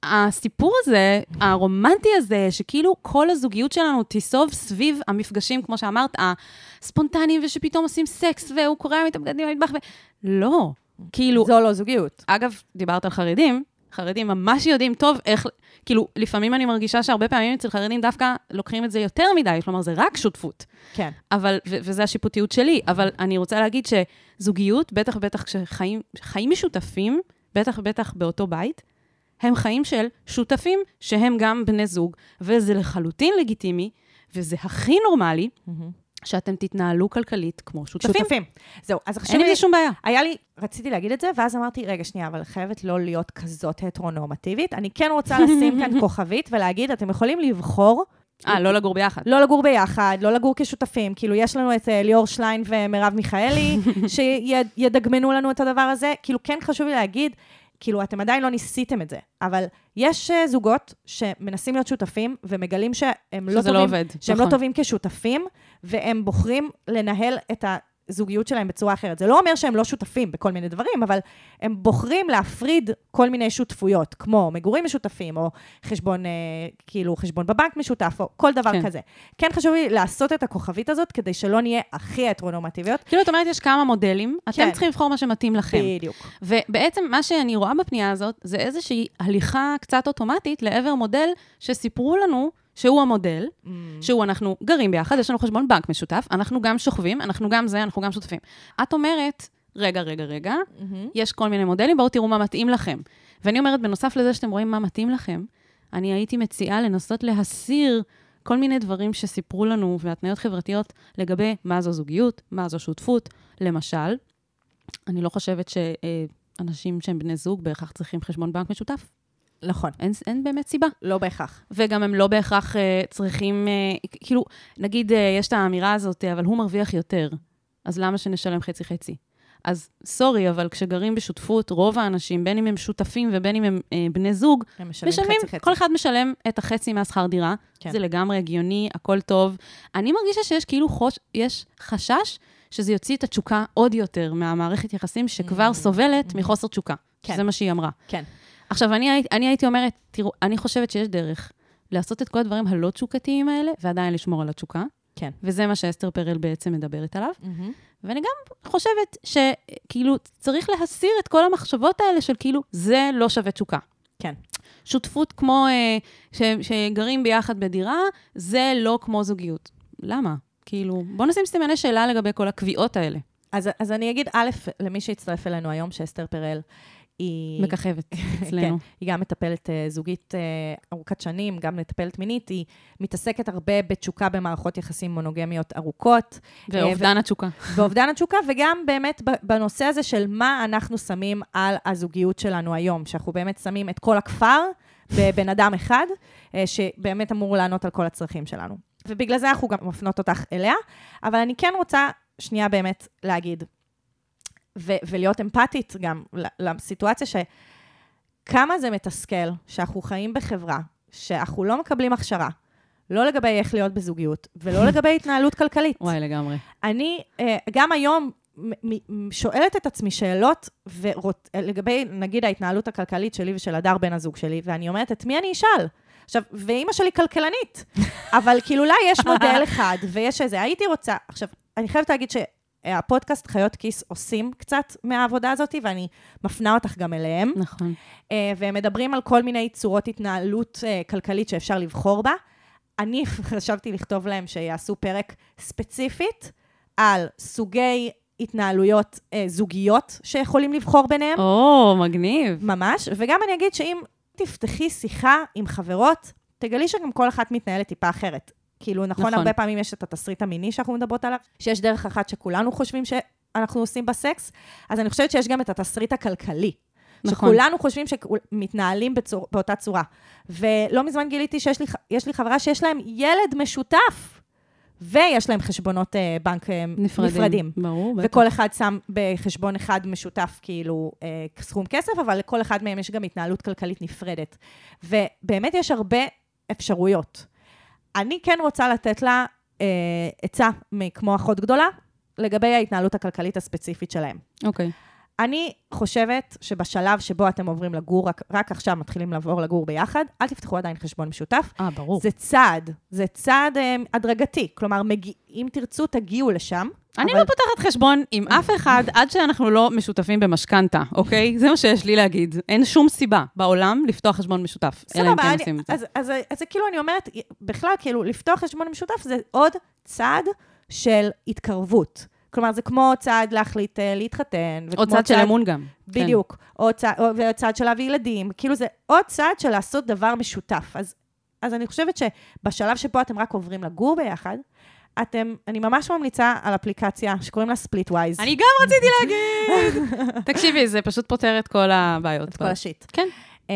והסיפור הזה, הרומנטי הזה, שכאילו כל הזוגיות שלנו תיסוב סביב המפגשים, כמו שאמרת, הספונטניים, ושפתאום עושים סקס, והוא קורע את הבגדים במטבח, ו... לא. כאילו, זו לא זוגיות. אגב, דיברת על חרדים, חרדים ממש יודעים טוב איך, כאילו, לפעמים אני מרגישה שהרבה פעמים אצל חרדים דווקא לוקחים את זה יותר מדי, כלומר, זה רק שותפות. כן. אבל, ו- וזה השיפוטיות שלי, אבל אני רוצה להגיד שזוגיות, בטח ובטח כשחיים חיים משותפים, בטח ובטח באותו בית, הם חיים של שותפים שהם גם בני זוג, וזה לחלוטין לגיטימי, וזה הכי נורמלי שאתם תתנהלו כלכלית כמו שותפים. שותפים. זהו, אז עכשיו... אין עם זה שום בעיה. היה לי, רציתי להגיד את זה, ואז אמרתי, רגע, שנייה, אבל חייבת לא להיות כזאת הטרונורמטיבית. אני כן רוצה לשים כאן כוכבית ולהגיד, אתם יכולים לבחור אה, לא לגור ביחד. לא לגור ביחד, לא לגור כשותפים. כאילו, יש לנו את אה, ליאור שליין ומרב מיכאלי, שידגמנו לנו את הדבר הזה. כאילו, כן חשוב לי להגיד, כאילו, אתם עדיין לא ניסיתם את זה, אבל יש אה, זוגות שמנסים להיות שותפים ומגלים שהם לא שזה טובים, לא עובד, שהם נכון. לא טובים כשותפים, והם בוחרים לנהל את הזוגיות שלהם בצורה אחרת. זה לא אומר שהם לא שותפים בכל מיני דברים, אבל הם בוחרים להפריד כל מיני שותפויות, כמו מגורים משותפים, או חשבון, אה, כאילו, חשבון בבנק משותף, או כל דבר כן. כזה. כן חשוב לי לעשות את הכוכבית הזאת, כדי שלא נהיה הכי הטרונורמטיביות. כאילו, את אומרת, יש כמה מודלים, אתם כן. צריכים לבחור מה שמתאים לכם. בדיוק. ובעצם מה שאני רואה בפנייה הזאת, זה איזושהי הליכה קצת אוטומטית לעבר מודל שסיפרו לנו שהוא המודל, Mm. שהוא אנחנו גרים ביחד, יש לנו חשבון בנק משותף, אנחנו גם שוכבים, אנחנו גם זה, אנחנו גם שותפים. את אומרת, רגע, רגע, רגע, יש כל מיני מודלים, בואו תראו מה מתאים לכם. ואני אומרת, בנוסף לזה שאתם רואים מה מתאים לכם, אני הייתי מציעה לנסות להסיר כל מיני דברים שסיפרו לנו והתניות חברתיות לגבי מה זו זוגיות, מה זו שותפות. למשל, אני לא חושבת שאנשים שהם בני זוג בהכרח צריכים חשבון בנק משותף. נכון. אין, אין באמת סיבה. לא בהכרח. וגם הם לא בהכרח uh, צריכים, uh, כאילו, נגיד, uh, יש את האמירה הזאת, אבל הוא מרוויח יותר, אז למה שנשלם חצי-חצי? אז סורי, אבל כשגרים בשותפות, רוב האנשים, בין אם הם שותפים ובין אם הם אה, בני זוג, הם משלמים משלמים, חצי-חצי. כל אחד משלם את החצי מהשכר דירה. כן. זה לגמרי הגיוני, הכל טוב. אני מרגישה שיש כאילו חוש, יש חשש שזה יוציא את התשוקה עוד יותר מהמערכת יחסים שכבר סובלת מחוסר תשוקה. Mm-hmm. כן. שזה מה שהיא אמרה. כן. עכשיו, אני, אני הייתי אומרת, תראו, אני חושבת שיש דרך לעשות את כל הדברים הלא תשוקתיים האלה, ועדיין לשמור על התשוקה. כן. וזה מה שאסתר פרל בעצם מדברת עליו. ואני גם חושבת שכאילו צריך להסיר את כל המחשבות האלה של כאילו, זה לא שווה תשוקה. כן. שותפות כמו אה, ש, שגרים ביחד בדירה, זה לא כמו זוגיות. למה? כאילו, בוא נשים סימני שאלה לגבי כל הקביעות האלה. אז, אז אני אגיד, א', למי שהצטרף אלינו היום, שאסתר פרל היא... מככבת כן, אצלנו. היא גם מטפלת אה, זוגית אה, ארוכת שנים, גם מטפלת מינית, היא מתעסקת הרבה בתשוקה במערכות יחסים מונוגמיות ארוכות, ואובדן התשוקה. באובדן התשוקה, וגם באמת בנושא הזה של מה אנחנו שמים על הזוגיות שלנו היום, שאנחנו באמת שמים את כל הכפר בבן אדם אחד, אה, שבאמת אמור לענות על כל הצרכים שלנו. ובגלל זה אנחנו גם מפנות אותך אליה, אבל אני כן רוצה שנייה באמת להגיד, ו- ולהיות אמפתית גם לסיטואציה שכמה זה מתסכל שאנחנו חיים בחברה, שאנחנו לא מקבלים הכשרה, לא לגבי איך להיות בזוגיות, ולא לגבי התנהלות כלכלית. וואי, לגמרי. אני אה, גם היום שואלת את עצמי שאלות ורות, לגבי, נגיד, ההתנהלות הכלכלית שלי ושל הדר בן הזוג שלי, ואני אומרת, את מי אני אשאל? עכשיו, ואימא שלי כלכלנית, אבל כאילו אולי יש מודל אחד, ויש איזה, הייתי רוצה, עכשיו, אני חייבת להגיד שהפודקאסט חיות כיס עושים קצת מהעבודה הזאת, ואני מפנה אותך גם אליהם. נכון. אה, והם מדברים על כל מיני צורות התנהלות אה, כלכלית שאפשר לבחור בה. אני חשבתי לכתוב להם שיעשו פרק ספציפית על סוגי התנהלויות אה, זוגיות שיכולים לבחור ביניהם, או, מגניב. ממש, וגם אני אגיד שאם תפתחי שיחה עם חברות, תגלי שגם כל אחת מתנהלת טיפה אחרת. כאילו, נכון, נכון. הרבה פעמים יש את התסריט המיני שאנחנו מדברות עליו, שיש דרך אחת שכולנו חושבים שאנחנו עושים בסקס, אז אני חושבת שיש גם את התסריט הכלכלי. נכון. שכולנו חושבים שמתנהלים בצור, באותה צורה. ולא מזמן גיליתי שיש לי, לי חברה שיש להם ילד משותף, ויש להם חשבונות אה, בנק אה, נפרדים. נפרדים. ברור, בטח. וכל אחד שם בחשבון אחד משותף, כאילו, אה, סכום כסף, אבל לכל אחד מהם יש גם התנהלות כלכלית נפרדת. ובאמת יש הרבה אפשרויות. אני כן רוצה לתת לה אה, עצה, כמו אחות גדולה, לגבי ההתנהלות הכלכלית הספציפית שלהם. אוקיי. אני חושבת שבשלב שבו אתם עוברים לגור, רק, רק עכשיו מתחילים לעבור לגור ביחד, אל תפתחו עדיין חשבון משותף. אה, ברור. זה צעד, זה צעד אה, הדרגתי. כלומר, מגיע, אם תרצו, תגיעו לשם. אני אבל- לא פותחת חשבון עם אף אחד עד שאנחנו לא משותפים במשכנתה, אוקיי? זה מה שיש לי להגיד. אין שום סיבה בעולם לפתוח חשבון משותף, סבבה, כן אני-. אז, אז, אז זה כאילו, אני אומרת, בכלל, כאילו, לפתוח חשבון משותף זה עוד צעד של התקרבות. כלומר, זה כמו צעד להחליט אה, להתחתן. וכמו עוד צד של אמון גם. כן. בדיוק. צעד, או- צעד של להביא ילדים. כאילו, זה עוד צעד של לעשות דבר משותף. אז, אז אני חושבת שבשלב שבו אתם רק עוברים לגור ביחד, אתם, אני ממש ממליצה על אפליקציה שקוראים לה Splitwise. אני גם רציתי להגיד. תקשיבי, זה פשוט פותר את כל הבעיות. את כל ה shit. כן. Um,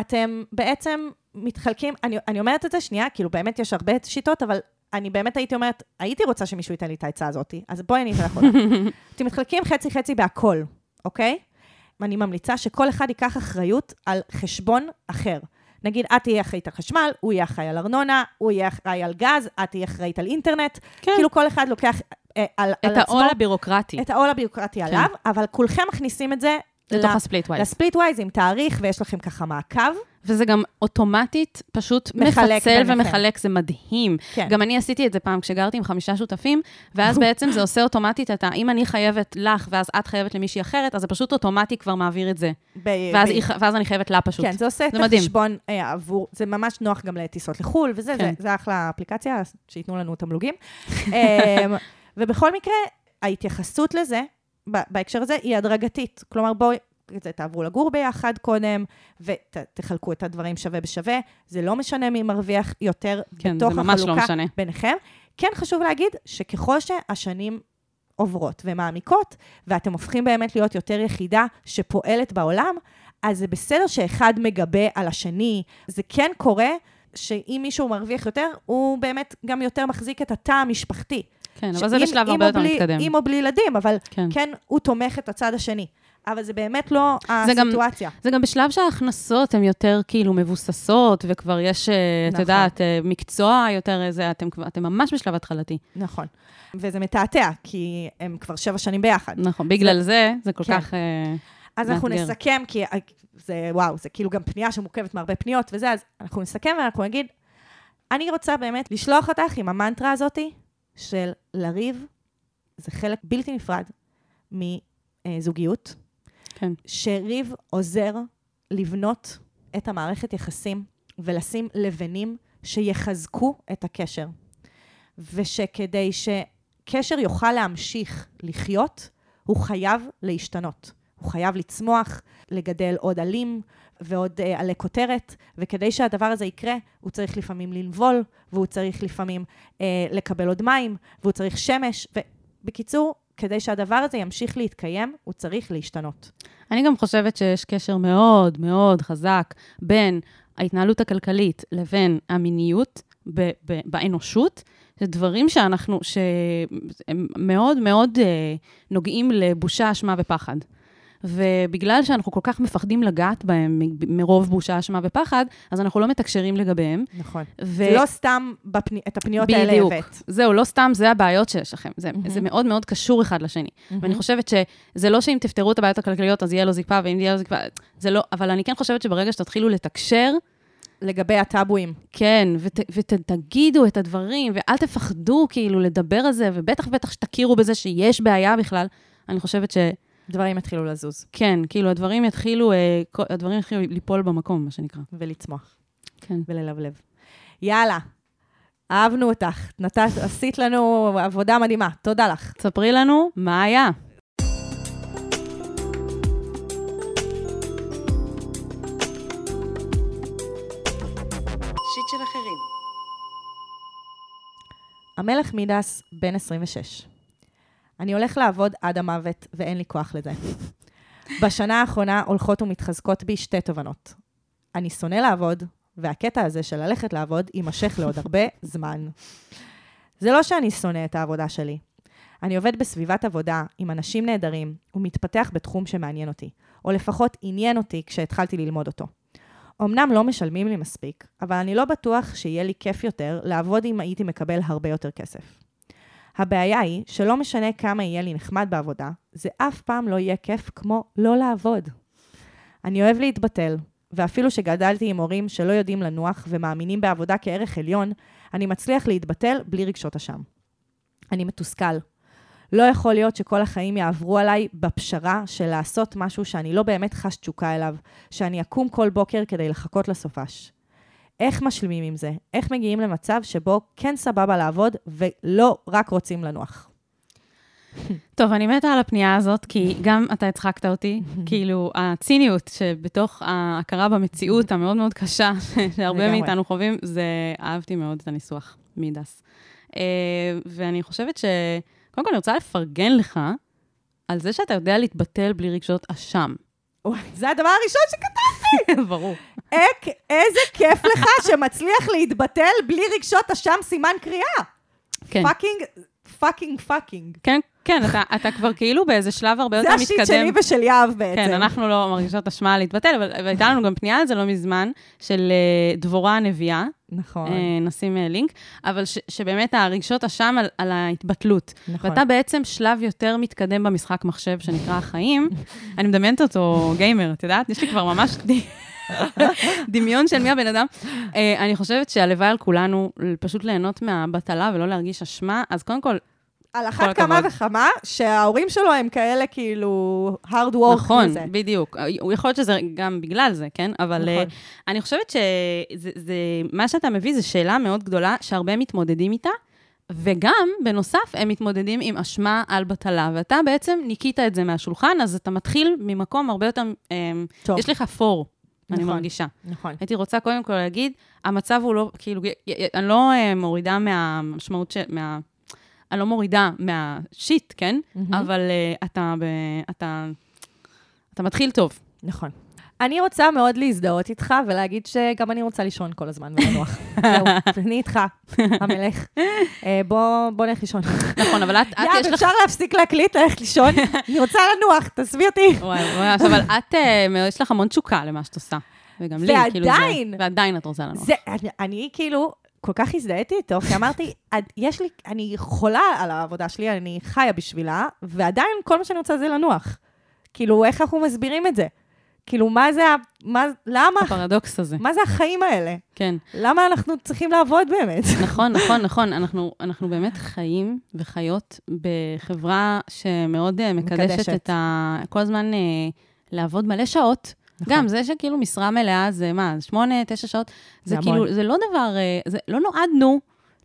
אתם בעצם מתחלקים, אני, אני אומרת את זה שנייה, כאילו באמת יש הרבה שיטות, אבל אני באמת הייתי אומרת, הייתי רוצה שמישהו ייתן לי את העצה הזאת, אז בואי אני אתן לך אותה. אתם מתחלקים חצי-חצי בהכל, אוקיי? אני ממליצה שכל אחד ייקח אחריות על חשבון אחר. נגיד, את תהיי אחראית על חשמל, הוא יהיה אחראי על ארנונה, הוא יהיה אחראי על גז, את תהיי אחראית על אינטרנט. כן. כאילו כל אחד לוקח אה, על, על את עצמו העול הבירוקרטי את העול הביוקרטי עליו, אבל כולכם מכניסים את זה לתוך הספליט ווייז. לספליט ווייז עם תאריך, ויש לכם ככה מעקב. וזה גם אוטומטית פשוט מחלק מפצל ביניכם. ומחלק, זה מדהים. כן. גם אני עשיתי את זה פעם כשגרתי עם חמישה שותפים, ואז בעצם זה עושה אוטומטית את ה... אם אני חייבת לך, ואז את חייבת למישהי אחרת, אז זה פשוט אוטומטי כבר מעביר את זה. ב- ואז, ב- היא, ואז אני חייבת לה פשוט. כן, זה עושה את זה מדהים. החשבון אה, עבור, זה ממש נוח גם לטיסות לחו"ל וזה, כן. זה, זה אחלה אפליקציה, שייתנו לנו תמלוגים. אמ, ובכל מקרה, ההתייחסות לזה, בהקשר הזה, היא הדרגתית. כלומר, בואו, זה, תעברו לגור ביחד קודם, ותחלקו את הדברים שווה בשווה. זה לא משנה מי מרוויח יותר כן, בתוך לא החלוקה משנה. ביניכם. כן חשוב להגיד שככל שהשנים עוברות ומעמיקות, ואתם הופכים באמת להיות יותר יחידה שפועלת בעולם, אז זה בסדר שאחד מגבה על השני. זה כן קורה שאם מישהו מרוויח יותר, הוא באמת גם יותר מחזיק את התא המשפחתי. כן, אבל זה בשלב הרבה יותר מתקדם. עם או בלי ילדים, אבל כן. כן, הוא תומך את הצד השני. אבל זה באמת לא זה גם- הסיטואציה. זה גם בשלב שההכנסות הן יותר כאילו מבוססות, וכבר יש, אה, את נכון. יודעת, אה, מקצוע יותר איזה, אתם כבר, אתם ממש בשלב התחלתי. נכון. וזה מתעתע, כי הם כבר שבע שנים ביחד. נכון, בגלל זה, זה כל כן. כך... אה, אז אנחנו מאתגר. נסכם, כי זה, וואו, זה כאילו גם פנייה שמורכבת מהרבה פניות וזה, אז אנחנו נסכם ואנחנו נגיד, אני רוצה באמת לשלוח אותך עם המנטרה הזאתי של לריב, זה חלק בלתי נפרד מזוגיות, כן. שריב עוזר לבנות את המערכת יחסים ולשים לבנים שיחזקו את הקשר. ושכדי שקשר יוכל להמשיך לחיות, הוא חייב להשתנות. הוא חייב לצמוח, לגדל עוד עלים ועוד אה, עלי כותרת, וכדי שהדבר הזה יקרה, הוא צריך לפעמים לנבול, והוא צריך לפעמים אה, לקבל עוד מים, והוא צריך שמש, ובקיצור, כדי שהדבר הזה ימשיך להתקיים, הוא צריך להשתנות. אני גם חושבת שיש קשר מאוד מאוד חזק בין ההתנהלות הכלכלית לבין המיניות ב- ב- באנושות. זה דברים שאנחנו, שהם מאוד מאוד אה, נוגעים לבושה, אשמה ופחד. ובגלל שאנחנו כל כך מפחדים לגעת בהם מרוב בושה, אשמה ופחד, אז אנחנו לא מתקשרים לגביהם. נכון. ו- לא סתם בפני, את הפניות האלה בדיוק. הבאת. זהו, לא סתם, זה הבעיות שיש לכם. זה, מהמם. זה מאוד מאוד קשור אחד לשני. מהמם. ואני חושבת שזה לא שאם תפתרו את הבעיות הכלכליות, אז יהיה לו זקפה, ואם יהיה לו זקפה, זה לא, אבל אני כן חושבת שברגע שתתחילו לתקשר, לגבי הטאבואים. כן, ות, ותגידו את הדברים, ואל תפחדו כאילו לדבר על זה, ובטח ובטח שתכירו בזה שיש בעיה בכלל, אני חושבת שכן, דברים יתחילו לזוז כאילו הדברים יתחילו, אה, הדברים יתחילו ליפול במקום, מה שנקרא. ולצמוח כן. וללבלב. יאללה, אהבנו אותך. נתת, עשית לנו עבודה מדהימה. תודה לך. תספרי לנו מה היה. שיט של אחרים. המלך מידס, בן 26. אני הולך לעבוד עד המוות, ואין לי כוח לזה. בשנה האחרונה הולכות ומתחזקות בי שתי תובנות. אני שונא לעבוד, והקטע הזה של ללכת לעבוד יימשך לעוד הרבה זמן. זה לא שאני שונא את העבודה שלי. אני עובד בסביבת עבודה עם אנשים נהדרים ומתפתח בתחום שמעניין אותי, או לפחות עניין אותי כשהתחלתי ללמוד אותו. אמנם לא משלמים לי מספיק, אבל אני לא בטוח שיהיה לי כיף יותר לעבוד אם הייתי מקבל הרבה יותר כסף. הבעיה היא שלא משנה כמה יהיה לי נחמד בעבודה, זה אף פעם לא יהיה כיף כמו לא לעבוד. אני אוהב להתבטל, ואפילו שגדלתי עם הורים שלא יודעים לנוח ומאמינים בעבודה כערך עליון, אני מצליח להתבטל בלי רגשות אשם. אני מתוסכל. לא יכול להיות שכל החיים יעברו עליי בפשרה של לעשות משהו שאני לא באמת חש תשוקה אליו, שאני אקום כל בוקר כדי לחכות לסופש. איך משלימים עם זה? איך מגיעים למצב שבו כן סבבה לעבוד ולא רק רוצים לנוח? טוב, אני מתה על הפנייה הזאת, כי גם אתה הצחקת אותי, כאילו, הציניות שבתוך ההכרה במציאות המאוד מאוד קשה, שהרבה. מאיתנו חווים, זה, אהבתי מאוד את הניסוח, מידס. אה, ואני חושבת ש... קודם כל, אני רוצה לפרגן לך על זה שאתה יודע להתבטל בלי רגשות אשם. זה הדבר הראשון שכתבתי. ברור. אק, איזה כיף לך שמצליח להתבטל בלי רגשות אשם סימן קריאה. כן. פאקינג, פאקינג, פאקינג. כן, כן, אתה, אתה כבר כאילו באיזה שלב הרבה זה יותר השיט מתקדם. שלי ושל יהב בעצם. כן, אנחנו לא מרגישות אשמה להתבטל, אבל והייתה לנו גם פנייה על זה לא מזמן, של אה, דבורה הנביאה, נכון, אה, נשים אה, לינק, אבל ש, שבאמת הרגשות אשם על, על ההתבטלות. נכון. ואתה בעצם שלב יותר מתקדם במשחק מחשב שנקרא החיים. אני מדמיינת אותו גיימר, את יודעת? יש לי כבר ממש דמיון של מי הבן אדם. אה, אני חושבת שהלוואי על כולנו פשוט ליהנות מהבטלה ולא להרגיש אשמה, אז קודם כל, על אחת כמה. וכמה, שההורים שלו הם כאלה כאילו hard work נכון, כזה. בדיוק. הוא יכול להיות שזה גם בגלל זה, כן? אבל נכון. נכון. אני חושבת שזה, זה, מה שאתה מביא זו שאלה מאוד גדולה, שהרבה מתמודדים איתה, וגם, בנוסף, הם מתמודדים עם אשמה על בטלה, ואתה בעצם ניקית את זה מהשולחן, אז אתה מתחיל ממקום הרבה יותר, אמ, טוב. יש לך פור, אני נכון. מרגישה. נכון. הייתי רוצה קודם כל להגיד, המצב הוא לא, כאילו, אני לא אה, מורידה מהמשמעות של, מה... אני לא מורידה מהשיט, כן? מהמם. אבל uh, אתה, ב, אתה, אתה מתחיל טוב. נכון. אני רוצה מאוד להזדהות איתך ולהגיד שגם אני רוצה לישון כל הזמן ולנוח. זהו, אני איתך, המלך. אה, בוא נלך לישון. נכון, אבל את, יש יאב, לך... אפשר להפסיק להקליט, ללכת לישון? אני רוצה לנוח, תעזבי אותי. וואי, וואי, אבל את, אה, יש לך המון תשוקה למה שאת עושה. וגם לי, כאילו זה... ועדיין. ועדיין את רוצה לנוח. אני, כאילו כל כך הזדהיתי איתו, כי אמרתי, "עד- יש לי, אני חולה על העבודה שלי, אני חיה בשבילה, ועדיין כל מה שאני רוצה זה לנוח. כאילו, איך אנחנו מסבירים את זה? כאילו, מה זה, ה- מה, למה? הפרדוקס הזה. מה זה החיים האלה? כן. למה אנחנו צריכים לעבוד באמת? נכון, נכון, נכון. אנחנו, אנחנו באמת חיים וחיות בחברה שמאוד אה, מקדשת, מקדשת. את ה... כל הזמן אה, לעבוד מלא שעות. נכון. גם זה שכאילו משרה מלאה זה מה, שמונה, תשע שעות, זה, זה כאילו, המון. זה לא דבר, אה, זה לא נועדנו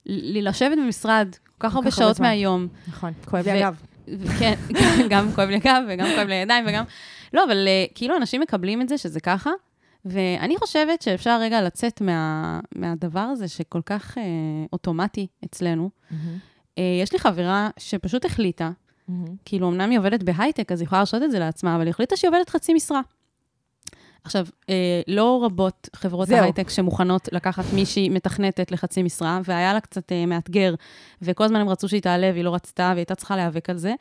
לשבת במשרד כל כך הרבה שעות. מהיום. נכון, כואב לי הגב. כן, גם כואב לי הגב וגם כואב לי הידיים וגם... לא, אבל אה, כאילו אנשים מקבלים את זה שזה ככה, ואני חושבת שאפשר רגע לצאת מה, מהדבר הזה שכל כך אה, אוטומטי אצלנו. אה, יש לי חברה שפשוט החליטה, כאילו, אמנם היא עובדת בהייטק, אז היא יכולה להרשות את זה לעצמה, אבל היא החליטה שהיא עובדת חצי משרה. עכשיו, אה, לא רבות חברות. ההייטק שמוכנות לקחת מישהי מתכנתת לחצי משרה, והיה לה קצת אה, מאתגר, וכל הזמן הם רצו שהיא תעלה והיא לא רצתה, והיא הייתה צריכה להיאבק על זה,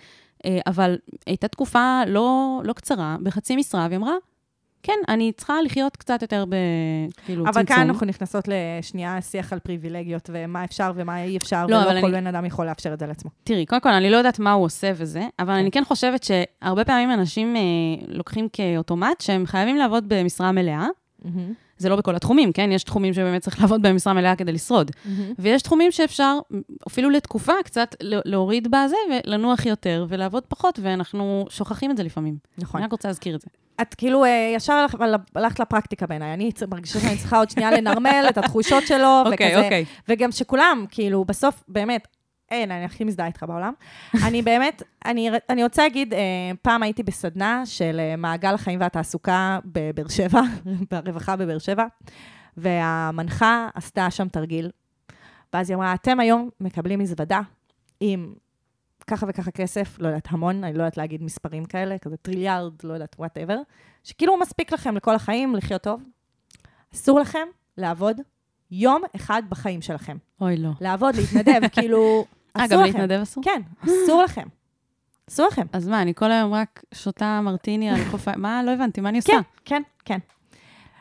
אבל הייתה תקופה לא, לא קצרה, בחצי משרה, והיא אמרה, כן, אני צריכה לחיות קצת יותר ב... כאילו, אבל צמצום. כאן אנחנו נכנסות לשנייה שיח על פריבילגיות, ומה אפשר ומה אי אפשר, לא, אבל ולא כל אני- בן אדם יכול לאפשר את זה לעצמו. תראי, קודם כל, אני לא יודעת מה הוא עושה וזה, אבל אני כן חושבת שהרבה פעמים אנשים אה, לוקחים כאוטומט שהם חייבים לעבוד במשרה מלאה. זה לא בכל התחומים, כן? יש תחומים שבאמת צריך לעבוד במשרה מלאה כדי לשרוד. ויש תחומים שאפשר, אפילו לתקופה, קצת לה- להוריד בזה ולנוח יותר ולעבוד פחות, ואנחנו שוכחים את זה לפעמים. נכון. אני רק רוצה להזכיר את זה. את כאילו אה, ישר הלכ- הלכת לפרקטיקה בעיניי. אני מרגישה שאני צריכה עוד שנייה לנרמל את התחושות שלו, אוקיי, וכזה. אוקיי. וגם שכולם, כאילו, בסוף, באמת, אין, אני הכי מזדהה איתך בעולם. אני באמת, אני, אני רוצה להגיד, אה, פעם הייתי בסדנה של אה, מעגל החיים והתעסוקה בבאר שבע, ברווחה בבאר שבע, והמנחה עשתה שם תרגיל, ואז היא אמרה, אתם היום מקבלים מזוודה עם ככה וככה כסף, לא יודעת, המון, אני לא יודעת להגיד מספרים כאלה, כזה טריליארד, לא יודעת, whatever, שכאילו מספיק לכם לכל החיים לחיות טוב. אסור לכם לעבוד יום אחד בחיים שלכם. אוי, לא. לעבוד, להתנדב, כאילו, אסור גם. להתנדב אסור? כן, אסור לכם. אסור לכם. אז מה, אני כל היום רק שותה מרטיני על חוף... ה- מה? לא הבנתי, מה אני עושה? כן, כן, כן.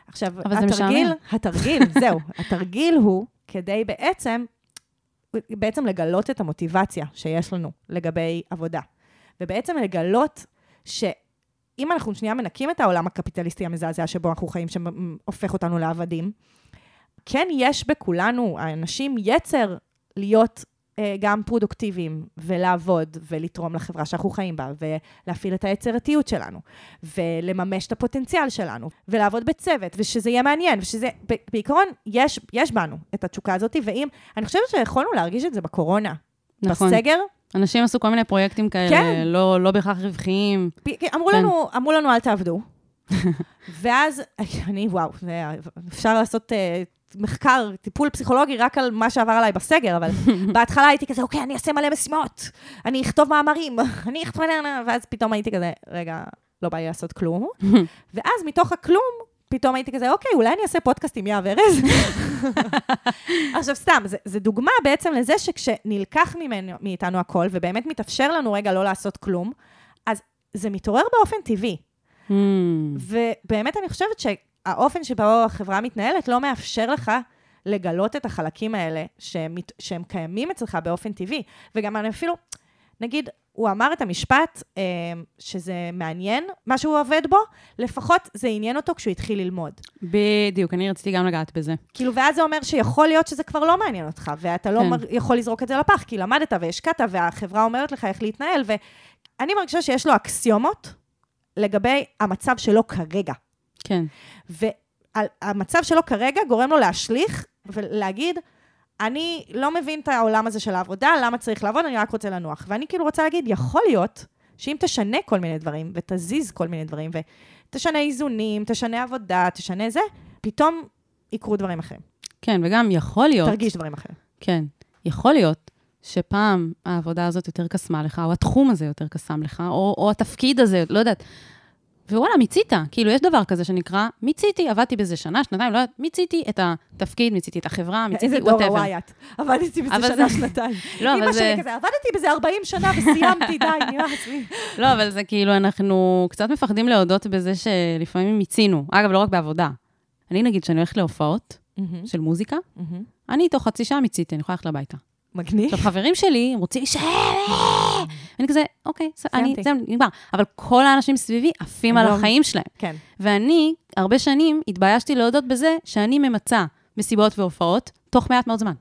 עכשיו, התרגיל. התרגיל, זהו, התרגיל הוא כדי בעצם, בעצם לגלות את המוטיבציה שיש לנו לגבי עבודה. ובעצם לגלות שאם אנחנו שנייה מנקים את העולם הקפיטליסטי המזעזע שבו אנחנו חיים, שהופך אותנו לעבדים, כן יש בכולנו, האנשים, יצר להיות אה, גם פרודוקטיביים, ולעבוד, ולתרום לחברה שאנחנו חיים בה, ולהפעיל את היצירתיות שלנו, ולממש את הפוטנציאל שלנו, ולעבוד בצוות, ושזה יהיה מעניין, ושזה, בעיקרון, יש, יש בנו את התשוקה הזאת, ואם, אני חושבת שיכולנו להרגיש את זה בקורונה. נכון. בסגר, אנשים עשו כל מיני פרויקטים כאלה, כן. לא, לא בהכרח רווחיים. פ- אמרו, כן. לנו, אמרו לנו, אל תעבדו. ואז, אני, וואו, אפשר לעשות אה, מחקר, טיפול פסיכולוגי רק על מה שעבר עליי בסגר, אבל בהתחלה הייתי כזה, אוקיי, אני אעשה מלא משימות, אני אכתוב מאמרים, אני אכתוב... ואז פתאום הייתי כזה, רגע, לא בא לי לעשות כלום. ואז מתוך הכלום, פתאום הייתי כזה, אוקיי, אולי אני אעשה פודקאסט עם יהב ארז. עכשיו, סתם, זה, זה דוגמה בעצם לזה שכשנלקח ממנו, מאיתנו הכל, ובאמת מתאפשר לנו רגע לא לעשות כלום, אז זה מתעורר באופן טבעי. Hmm. ובאמת אני חושבת שהאופן שבו החברה מתנהלת לא מאפשר לך לגלות את החלקים האלה שהם, שהם קיימים אצלך באופן טבעי. וגם אני אפילו, נגיד, הוא אמר את המשפט אה, שזה מעניין, מה שהוא עובד בו, לפחות זה עניין אותו כשהוא התחיל ללמוד. בדיוק, אני רציתי גם לגעת בזה. כאילו, ואז זה אומר שיכול להיות שזה כבר לא מעניין אותך, ואתה לא כן. מר- יכול לזרוק את זה לפח, כי למדת והשקעת, והחברה אומרת לך איך להתנהל, ואני מרגישה שיש לו אקסיומות לגבי המצב שלו כרגע. כן. והמצב שלו כרגע גורם לו להשליך ולהגיד, אני לא מבין את העולם הזה של העבודה, למה צריך לעבוד, אני רק רוצה לנוח. ואני כאילו רוצה להגיד, יכול להיות שאם תשנה כל מיני דברים, ותזיז כל מיני דברים, ותשנה איזונים, תשנה עבודה, תשנה זה, פתאום יקרו דברים אחרים. כן, וגם יכול להיות... תרגיש דברים אחרים. כן. יכול להיות שפעם העבודה הזאת יותר קסמה לך, או התחום הזה יותר קסם לך, או, או התפקיד הזה, לא יודעת. ווואלה, מיצית. כאילו, יש דבר כזה שנקרא, מיציתי, עבדתי בזה שנה, שנתיים, לא יודעת, מיציתי את התפקיד, מיציתי את החברה, מיציתי איזה דור whatever. הוואי את. עבדתי בזה שנה, שנתיים. לא, אבל זה... כזה, עבדתי בזה 40 שנה וסיימתי, די, נמאס לי. לא, אבל זה כאילו, אנחנו קצת מפחדים להודות בזה שלפעמים מיצינו. אגב, לא רק בעבודה. אני, נגיד, כשאני הולכת להופעות של מוזיקה, אני תוך חצי שעה מיציתי, אני יכולה ללכת הביתה. מגניב. עכשיו, חברים שלי, הם רוצים להישאר, ואני כזה, אוקיי, אני. זה נגמר. אבל כל האנשים סביבי עפים על לא- החיים שלהם. כן. ואני, הרבה שנים, התביישתי להודות בזה שאני ממצה מסיבות והופעות תוך מעט מאוד זמן.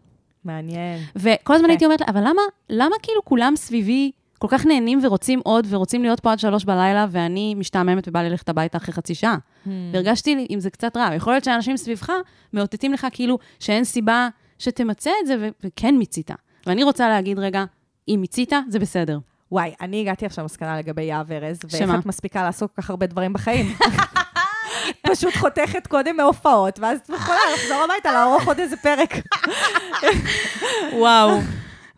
מעניין. וכל הזמן. הייתי אומרת לה, אבל למה, למה כאילו כולם סביבי כל כך נהנים ורוצים עוד, ורוצים להיות פה עד שלוש בלילה, ואני משתעממת ובא לי ללכת הביתה אחרי חצי שעה? והרגשתי לי עם זה קצת רע. יכול להיות שאנשים סביבך מאותתים לך כאילו שאין סיבה שתמצה את זה, וכן מיצית. ואני רוצה להגיד רגע, אם מיצית, זה בסדר. וואי, אני הגעתי עכשיו למסקנה לגבי יהב ארז, ואיך? את מספיקה לעשות כל כך הרבה דברים בחיים. פשוט חותכת קודם מהופעות, ואז את יכולה לחזור הביתה, לערוך עוד איזה פרק. וואו.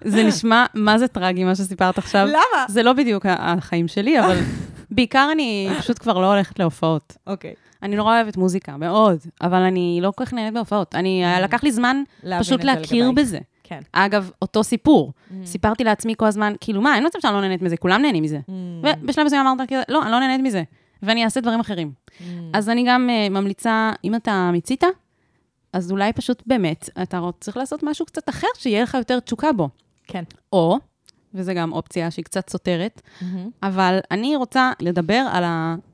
זה נשמע, מה זה טרגי, מה שסיפרת עכשיו? למה? זה לא בדיוק החיים שלי, אבל בעיקר אני פשוט כבר לא הולכת להופעות. אוקיי. אני נורא אוהבת מוזיקה, מאוד, אבל אני לא כל כך נהנית בהופעות. אני, לקח לי זמן פשוט להכיר. בזה. כן. אגב, אותו סיפור. סיפרתי לעצמי כל הזמן, כאילו, מה, אין מצב שאני לא נהנית מזה, כולם נהנים מזה. ובשלב מסוים אמרת, כזה, לא, אני לא נהנית מזה, ואני אעשה דברים אחרים. אז אני גם uh, ממליצה, אם אתה מיצית, אז אולי פשוט באמת, אתה צריך לעשות משהו קצת אחר, שיהיה לך יותר תשוקה בו. כן. או, וזו גם אופציה שהיא קצת סותרת, אבל אני רוצה לדבר על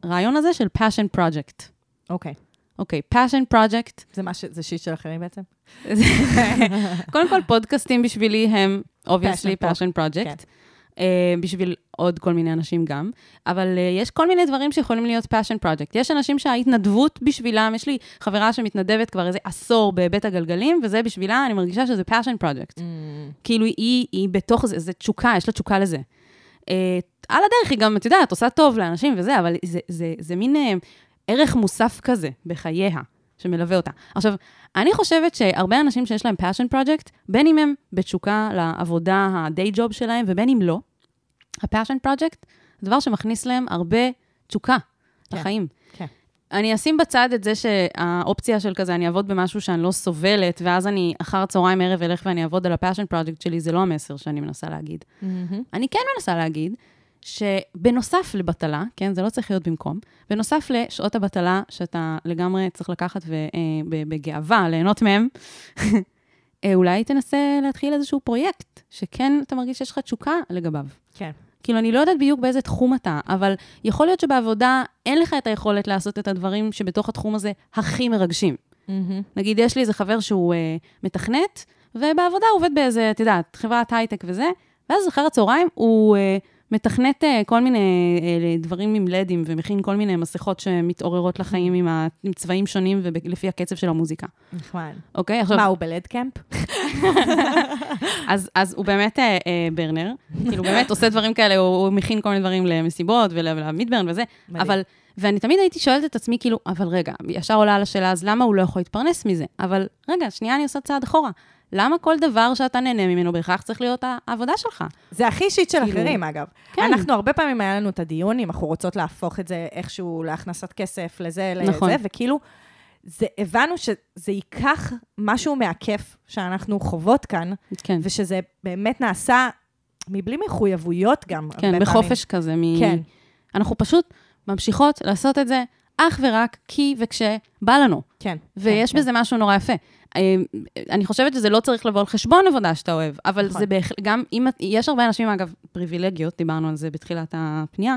הרעיון הזה של passion project. אוקיי. אוקיי, passion project, זה מה ש... זה שיט של אחרים בעצם? קודם כל, פודקאסטים בשבילי הם, obviously, Passion passion project. כן. Uh, בשביל עוד כל מיני אנשים גם, אבל uh, יש כל מיני דברים שיכולים להיות passion project. יש אנשים שההתנדבות בשבילם, יש לי חברה שמתנדבת כבר איזה עשור בבית הגלגלים, וזה בשבילה, אני מרגישה שזה passion project. כאילו, היא, היא בתוך זה, זה תשוקה, יש לה תשוקה לזה. Uh, על הדרך היא גם, את יודעת, עושה טוב לאנשים וזה, אבל זה, זה, זה מין uh, ערך מוסף כזה בחייה, שמלווה אותה. עכשיו, אני חושבת שהרבה אנשים שיש להם passion project, בין אם הם בתשוקה לעבודה, ה-day job שלהם, ובין אם לא, ה-passion project זה דבר שמכניס להם הרבה תשוקה כן, לחיים. כן. אני אשים בצד את זה שהאופציה של כזה, אני אעבוד במשהו שאני לא סובלת, ואז אני אחר הצהריים ערב אלך ואני אעבוד על ה-passion project שלי, זה לא המסר שאני מנסה להגיד. אני כן מנסה להגיד שבנוסף לבטלה, כן, זה לא צריך להיות במקום, בנוסף לשעות הבטלה שאתה לגמרי צריך לקחת ובגאווה ליהנות מהם, אה, אולי תנסה להתחיל איזשהו פרויקט, שכן אתה מרגיש שיש לך תשוקה לגביו. כן. כאילו, אני לא יודעת בדיוק באיזה תחום אתה, אבל יכול להיות שבעבודה אין לך את היכולת לעשות את הדברים שבתוך התחום הזה הכי מרגשים. נגיד, יש לי איזה חבר שהוא אה, מתכנת, ובעבודה הוא עובד באיזה, את יודעת, חברת הייטק וזה, ואז אחר הצהריים הוא אה, מתכנת אה, כל מיני אה, דברים עם לדים, ומכין כל מיני מסכות שמתעוררות לחיים עם, ה, עם צבעים שונים ולפי הקצב של המוזיקה. נחמד. אוקיי? עכשיו, מה, הוא בלד קמפ? אז, אז הוא באמת אה, אה, ברנר, כאילו, באמת עושה דברים כאלה, הוא, הוא מכין כל מיני דברים למסיבות ולמידברן וזה, מדהים. אבל, ואני תמיד הייתי שואלת את עצמי, כאילו, אבל רגע, ישר עולה על השאלה, אז למה הוא לא יכול להתפרנס מזה? אבל רגע, שנייה, אני עושה צעד אחורה. למה כל דבר שאתה נהנה ממנו בהכרח צריך להיות העבודה שלך? זה הכי שיט של כאילו- אחרים, אגב. כן. אנחנו, הרבה פעמים היה לנו את הדיון, אם אנחנו רוצות להפוך את זה איכשהו להכנסת כסף, לזה, לזה, נכון. וכאילו, זה, הבנו שזה ייקח משהו מהכיף שאנחנו חוות כאן, כן, ושזה באמת נעשה מבלי מחויבויות גם, כן, פעמים. בחופש כזה. מ... כן. אנחנו פשוט ממשיכות לעשות את זה אך ורק כי וכשבא לנו. כן. ויש כן, בזה משהו נורא יפה. אה, אני חושבת שזה לא צריך לבוא על חשבון עבודה שאתה אוהב, אבל נכון. זה בהחלט, גם אם, יש הרבה אנשים, אגב, פריבילגיות, דיברנו על זה בתחילת הפנייה,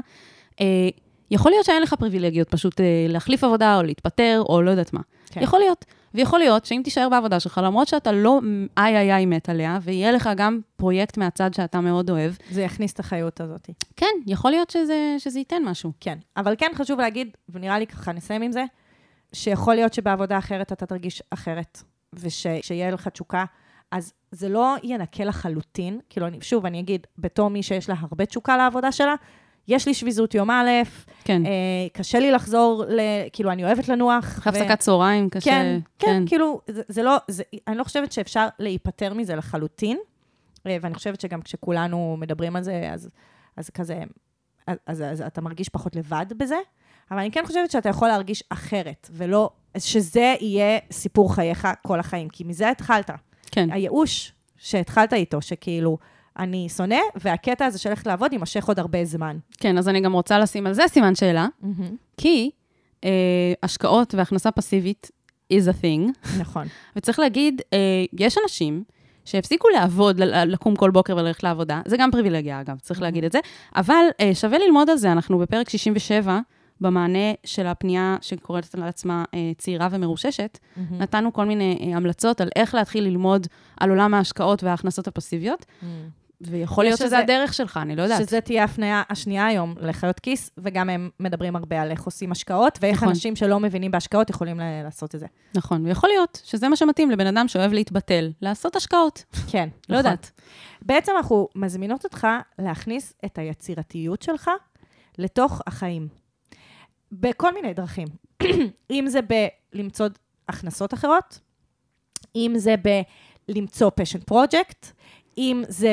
אה, יכול להיות שאין לך פריבילגיות, פשוט אה, להחליף עבודה או להתפטר, או לא יודעת מה. כן. יכול להיות. ויכול להיות שאם תישאר בעבודה שלך, למרות שאתה לא איי איי איי מת עליה, ויהיה לך גם פרויקט מהצד שאתה מאוד אוהב, זה יכניס את החיות הזאת. כן, יכול להיות שזה, שזה ייתן משהו. כן, אבל כן חשוב להגיד, ונראה לי ככה נסיים עם זה, שיכול להיות שבעבודה אחרת אתה תרגיש אחרת, ושיהיה לך תשוקה, אז זה לא ינקה לחלוטין. כאילו, אני, שוב, אני אגיד, בתור מי שיש לה הרבה תשוקה לעבודה שלה, יש לי שביזות יום א', כן. אה, קשה לי לחזור, ל, כאילו, אני אוהבת לנוח. אחרי הפסקת צהריים, קשה... כן, כן, כן, כאילו, זה, זה לא, זה, אני לא חושבת שאפשר להיפטר מזה לחלוטין, אה, ואני חושבת שגם כשכולנו מדברים על זה, אז, אז כזה, אז, אז, אז אתה מרגיש פחות לבד בזה, אבל אני כן חושבת שאתה יכול להרגיש אחרת, ולא, שזה יהיה סיפור חייך כל החיים, כי מזה התחלת. כן, הייאוש שהתחלת איתו, שכאילו, אני שונא, והקטע הזה שהולך לעבוד יימשך עוד הרבה זמן. כן, אז אני גם רוצה לשים על זה סימן שאלה, כי אה, השקעות והכנסה פסיבית is a thing, נכון. וצריך להגיד, אה, יש אנשים שהפסיקו לעבוד, לקום כל בוקר וללכת לעבודה, זה גם פריבילגיה אגב, צריך להגיד את זה, אבל אה, שווה ללמוד על זה, אנחנו בפרק 67, במענה של הפנייה שקוראת לעצמה אה, צעירה ומרוששת, נתנו כל מיני אה, המלצות על איך להתחיל ללמוד על עולם ההשקעות וההכנסות הפסיביות, ויכול להיות שזה איזה- הדרך שלך, אני לא יודעת. שזה תהיה ההפניה השנייה היום לחיות כיס, וגם הם מדברים הרבה על איך עושים השקעות, ואיך נכון. אנשים שלא מבינים בהשקעות יכולים לעשות את זה. נכון, ויכול להיות שזה מה שמתאים לבן אדם שאוהב להתבטל, לעשות השקעות. כן, לא נכון. יודעת. בעצם אנחנו מזמינות אותך להכניס את היצירתיות שלך לתוך החיים. בכל מיני דרכים. אם זה בלמצוא הכנסות אחרות, אם זה בלמצוא פשן פרויקט, אם זה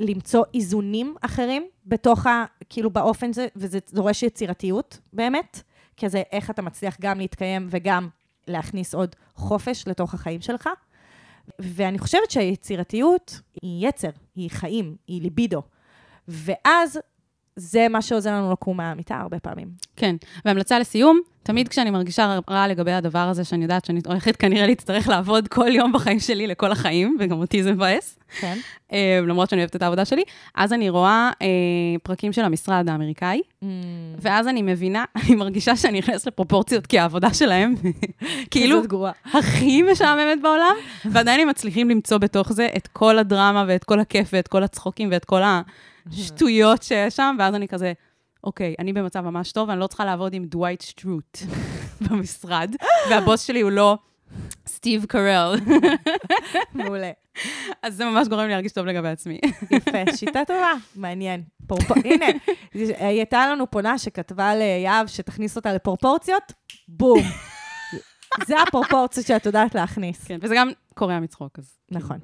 בלמצוא איזונים אחרים בתוך ה... כאילו באופן זה, וזה דורש יצירתיות באמת, כי זה איך אתה מצליח גם להתקיים וגם להכניס עוד חופש לתוך החיים שלך. ואני חושבת שהיצירתיות היא יצר, היא חיים, היא ליבידו. ואז זה מה שעוזר לנו לקום מהמיטה הרבה פעמים. כן, והמלצה לסיום, תמיד כשאני מרגישה רע לגבי הדבר הזה, שאני יודעת שאני הולכת כנראה להצטרך לעבוד כל יום בחיים שלי לכל החיים, וגם אותי זה מבאס, כן? אה, למרות שאני אוהבת את העבודה שלי, אז אני רואה אה, פרקים של המשרד האמריקאי, ואז אני מבינה, אני מרגישה שאני נכנסת לפרופורציות, כי העבודה שלהם, כאילו. הכי משעממת בעולם, ועדיין הם מצליחים למצוא בתוך זה את כל הדרמה ואת כל הכיף ואת כל הצחוקים ואת כל השטויות שיש שם, ואז אני כזה, אוקיי, אני במצב ממש טוב, אני לא צריכה לעבוד עם דווייט שטרוט במשרד, והבוס שלי הוא לא סטיב קרל, מעולה. אז זה ממש גורם לי להרגיש טוב לגבי עצמי. יפה, שיטה טובה, מעניין. פורפ... הנה, הייתה לנו פונה שכתבה ליהב שתכניס אותה לפרופורציות, בום. זה הפרופורציות שאת יודעת להכניס. כן, וזה גם קורע מצחוק, אז... נכון.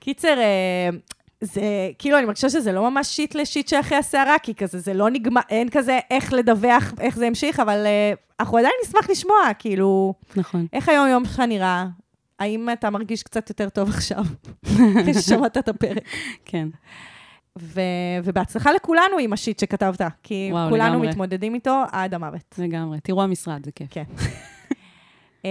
קיצר, אה, זה, כאילו, אני מרגישה שזה לא ממש שיט לשיט שאחרי הסערה, כי כזה, זה לא נגמר, אין כזה איך לדווח, איך זה המשיך, אבל אה, אנחנו עדיין נשמח לשמוע, כאילו, נכון. איך היום-יום שלך נראה? האם אתה מרגיש קצת יותר טוב עכשיו, אחרי ששמעת את הפרק? כן. ו- ובהצלחה לכולנו עם השיט שכתבת, כי וואו, כולנו לגמרי. מתמודדים איתו עד המוות. לגמרי. תראו המשרד, זה כיף. כן. Uh,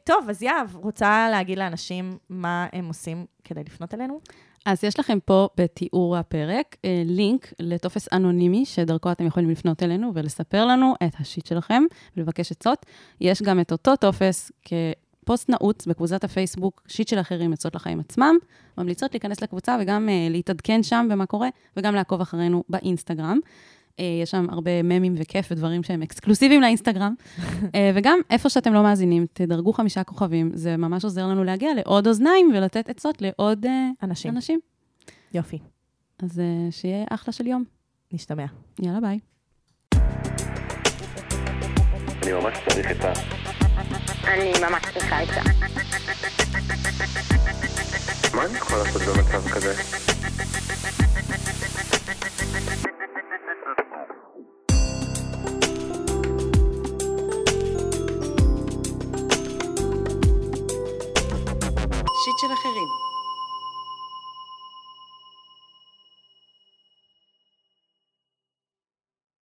טוב, אז יהב, רוצה להגיד לאנשים מה הם עושים כדי לפנות אלינו? אז יש לכם פה בתיאור הפרק אה, לינק לטופס אנונימי, שדרכו אתם יכולים לפנות אלינו ולספר לנו את השיט שלכם ולבקש עצות. יש גם את אותו טופס כפוסט נעוץ בקבוצת הפייסבוק, שיט של אחרים עצות לחיים עצמם. ממליצות להיכנס לקבוצה וגם אה, להתעדכן שם במה קורה, וגם לעקוב אחרינו באינסטגרם. אה, יש שם הרבה ממים וכיף ודברים שהם אקסקלוסיביים לאינסטגרם. אה, וגם איפה שאתם לא מאזינים, תדרגו חמישה כוכבים, זה ממש עוזר לנו להגיע לעוד אוזניים ולתת עצות לעוד אה, אנשים. אנשים. יופי, אז שיהיה אחלה של יום. נשתמע. יאללה, ביי. אני ממש צריך את ה... אני ממש צריכה עצה. מה אני יכול לעשות במצב כזה? שיט של אחרים.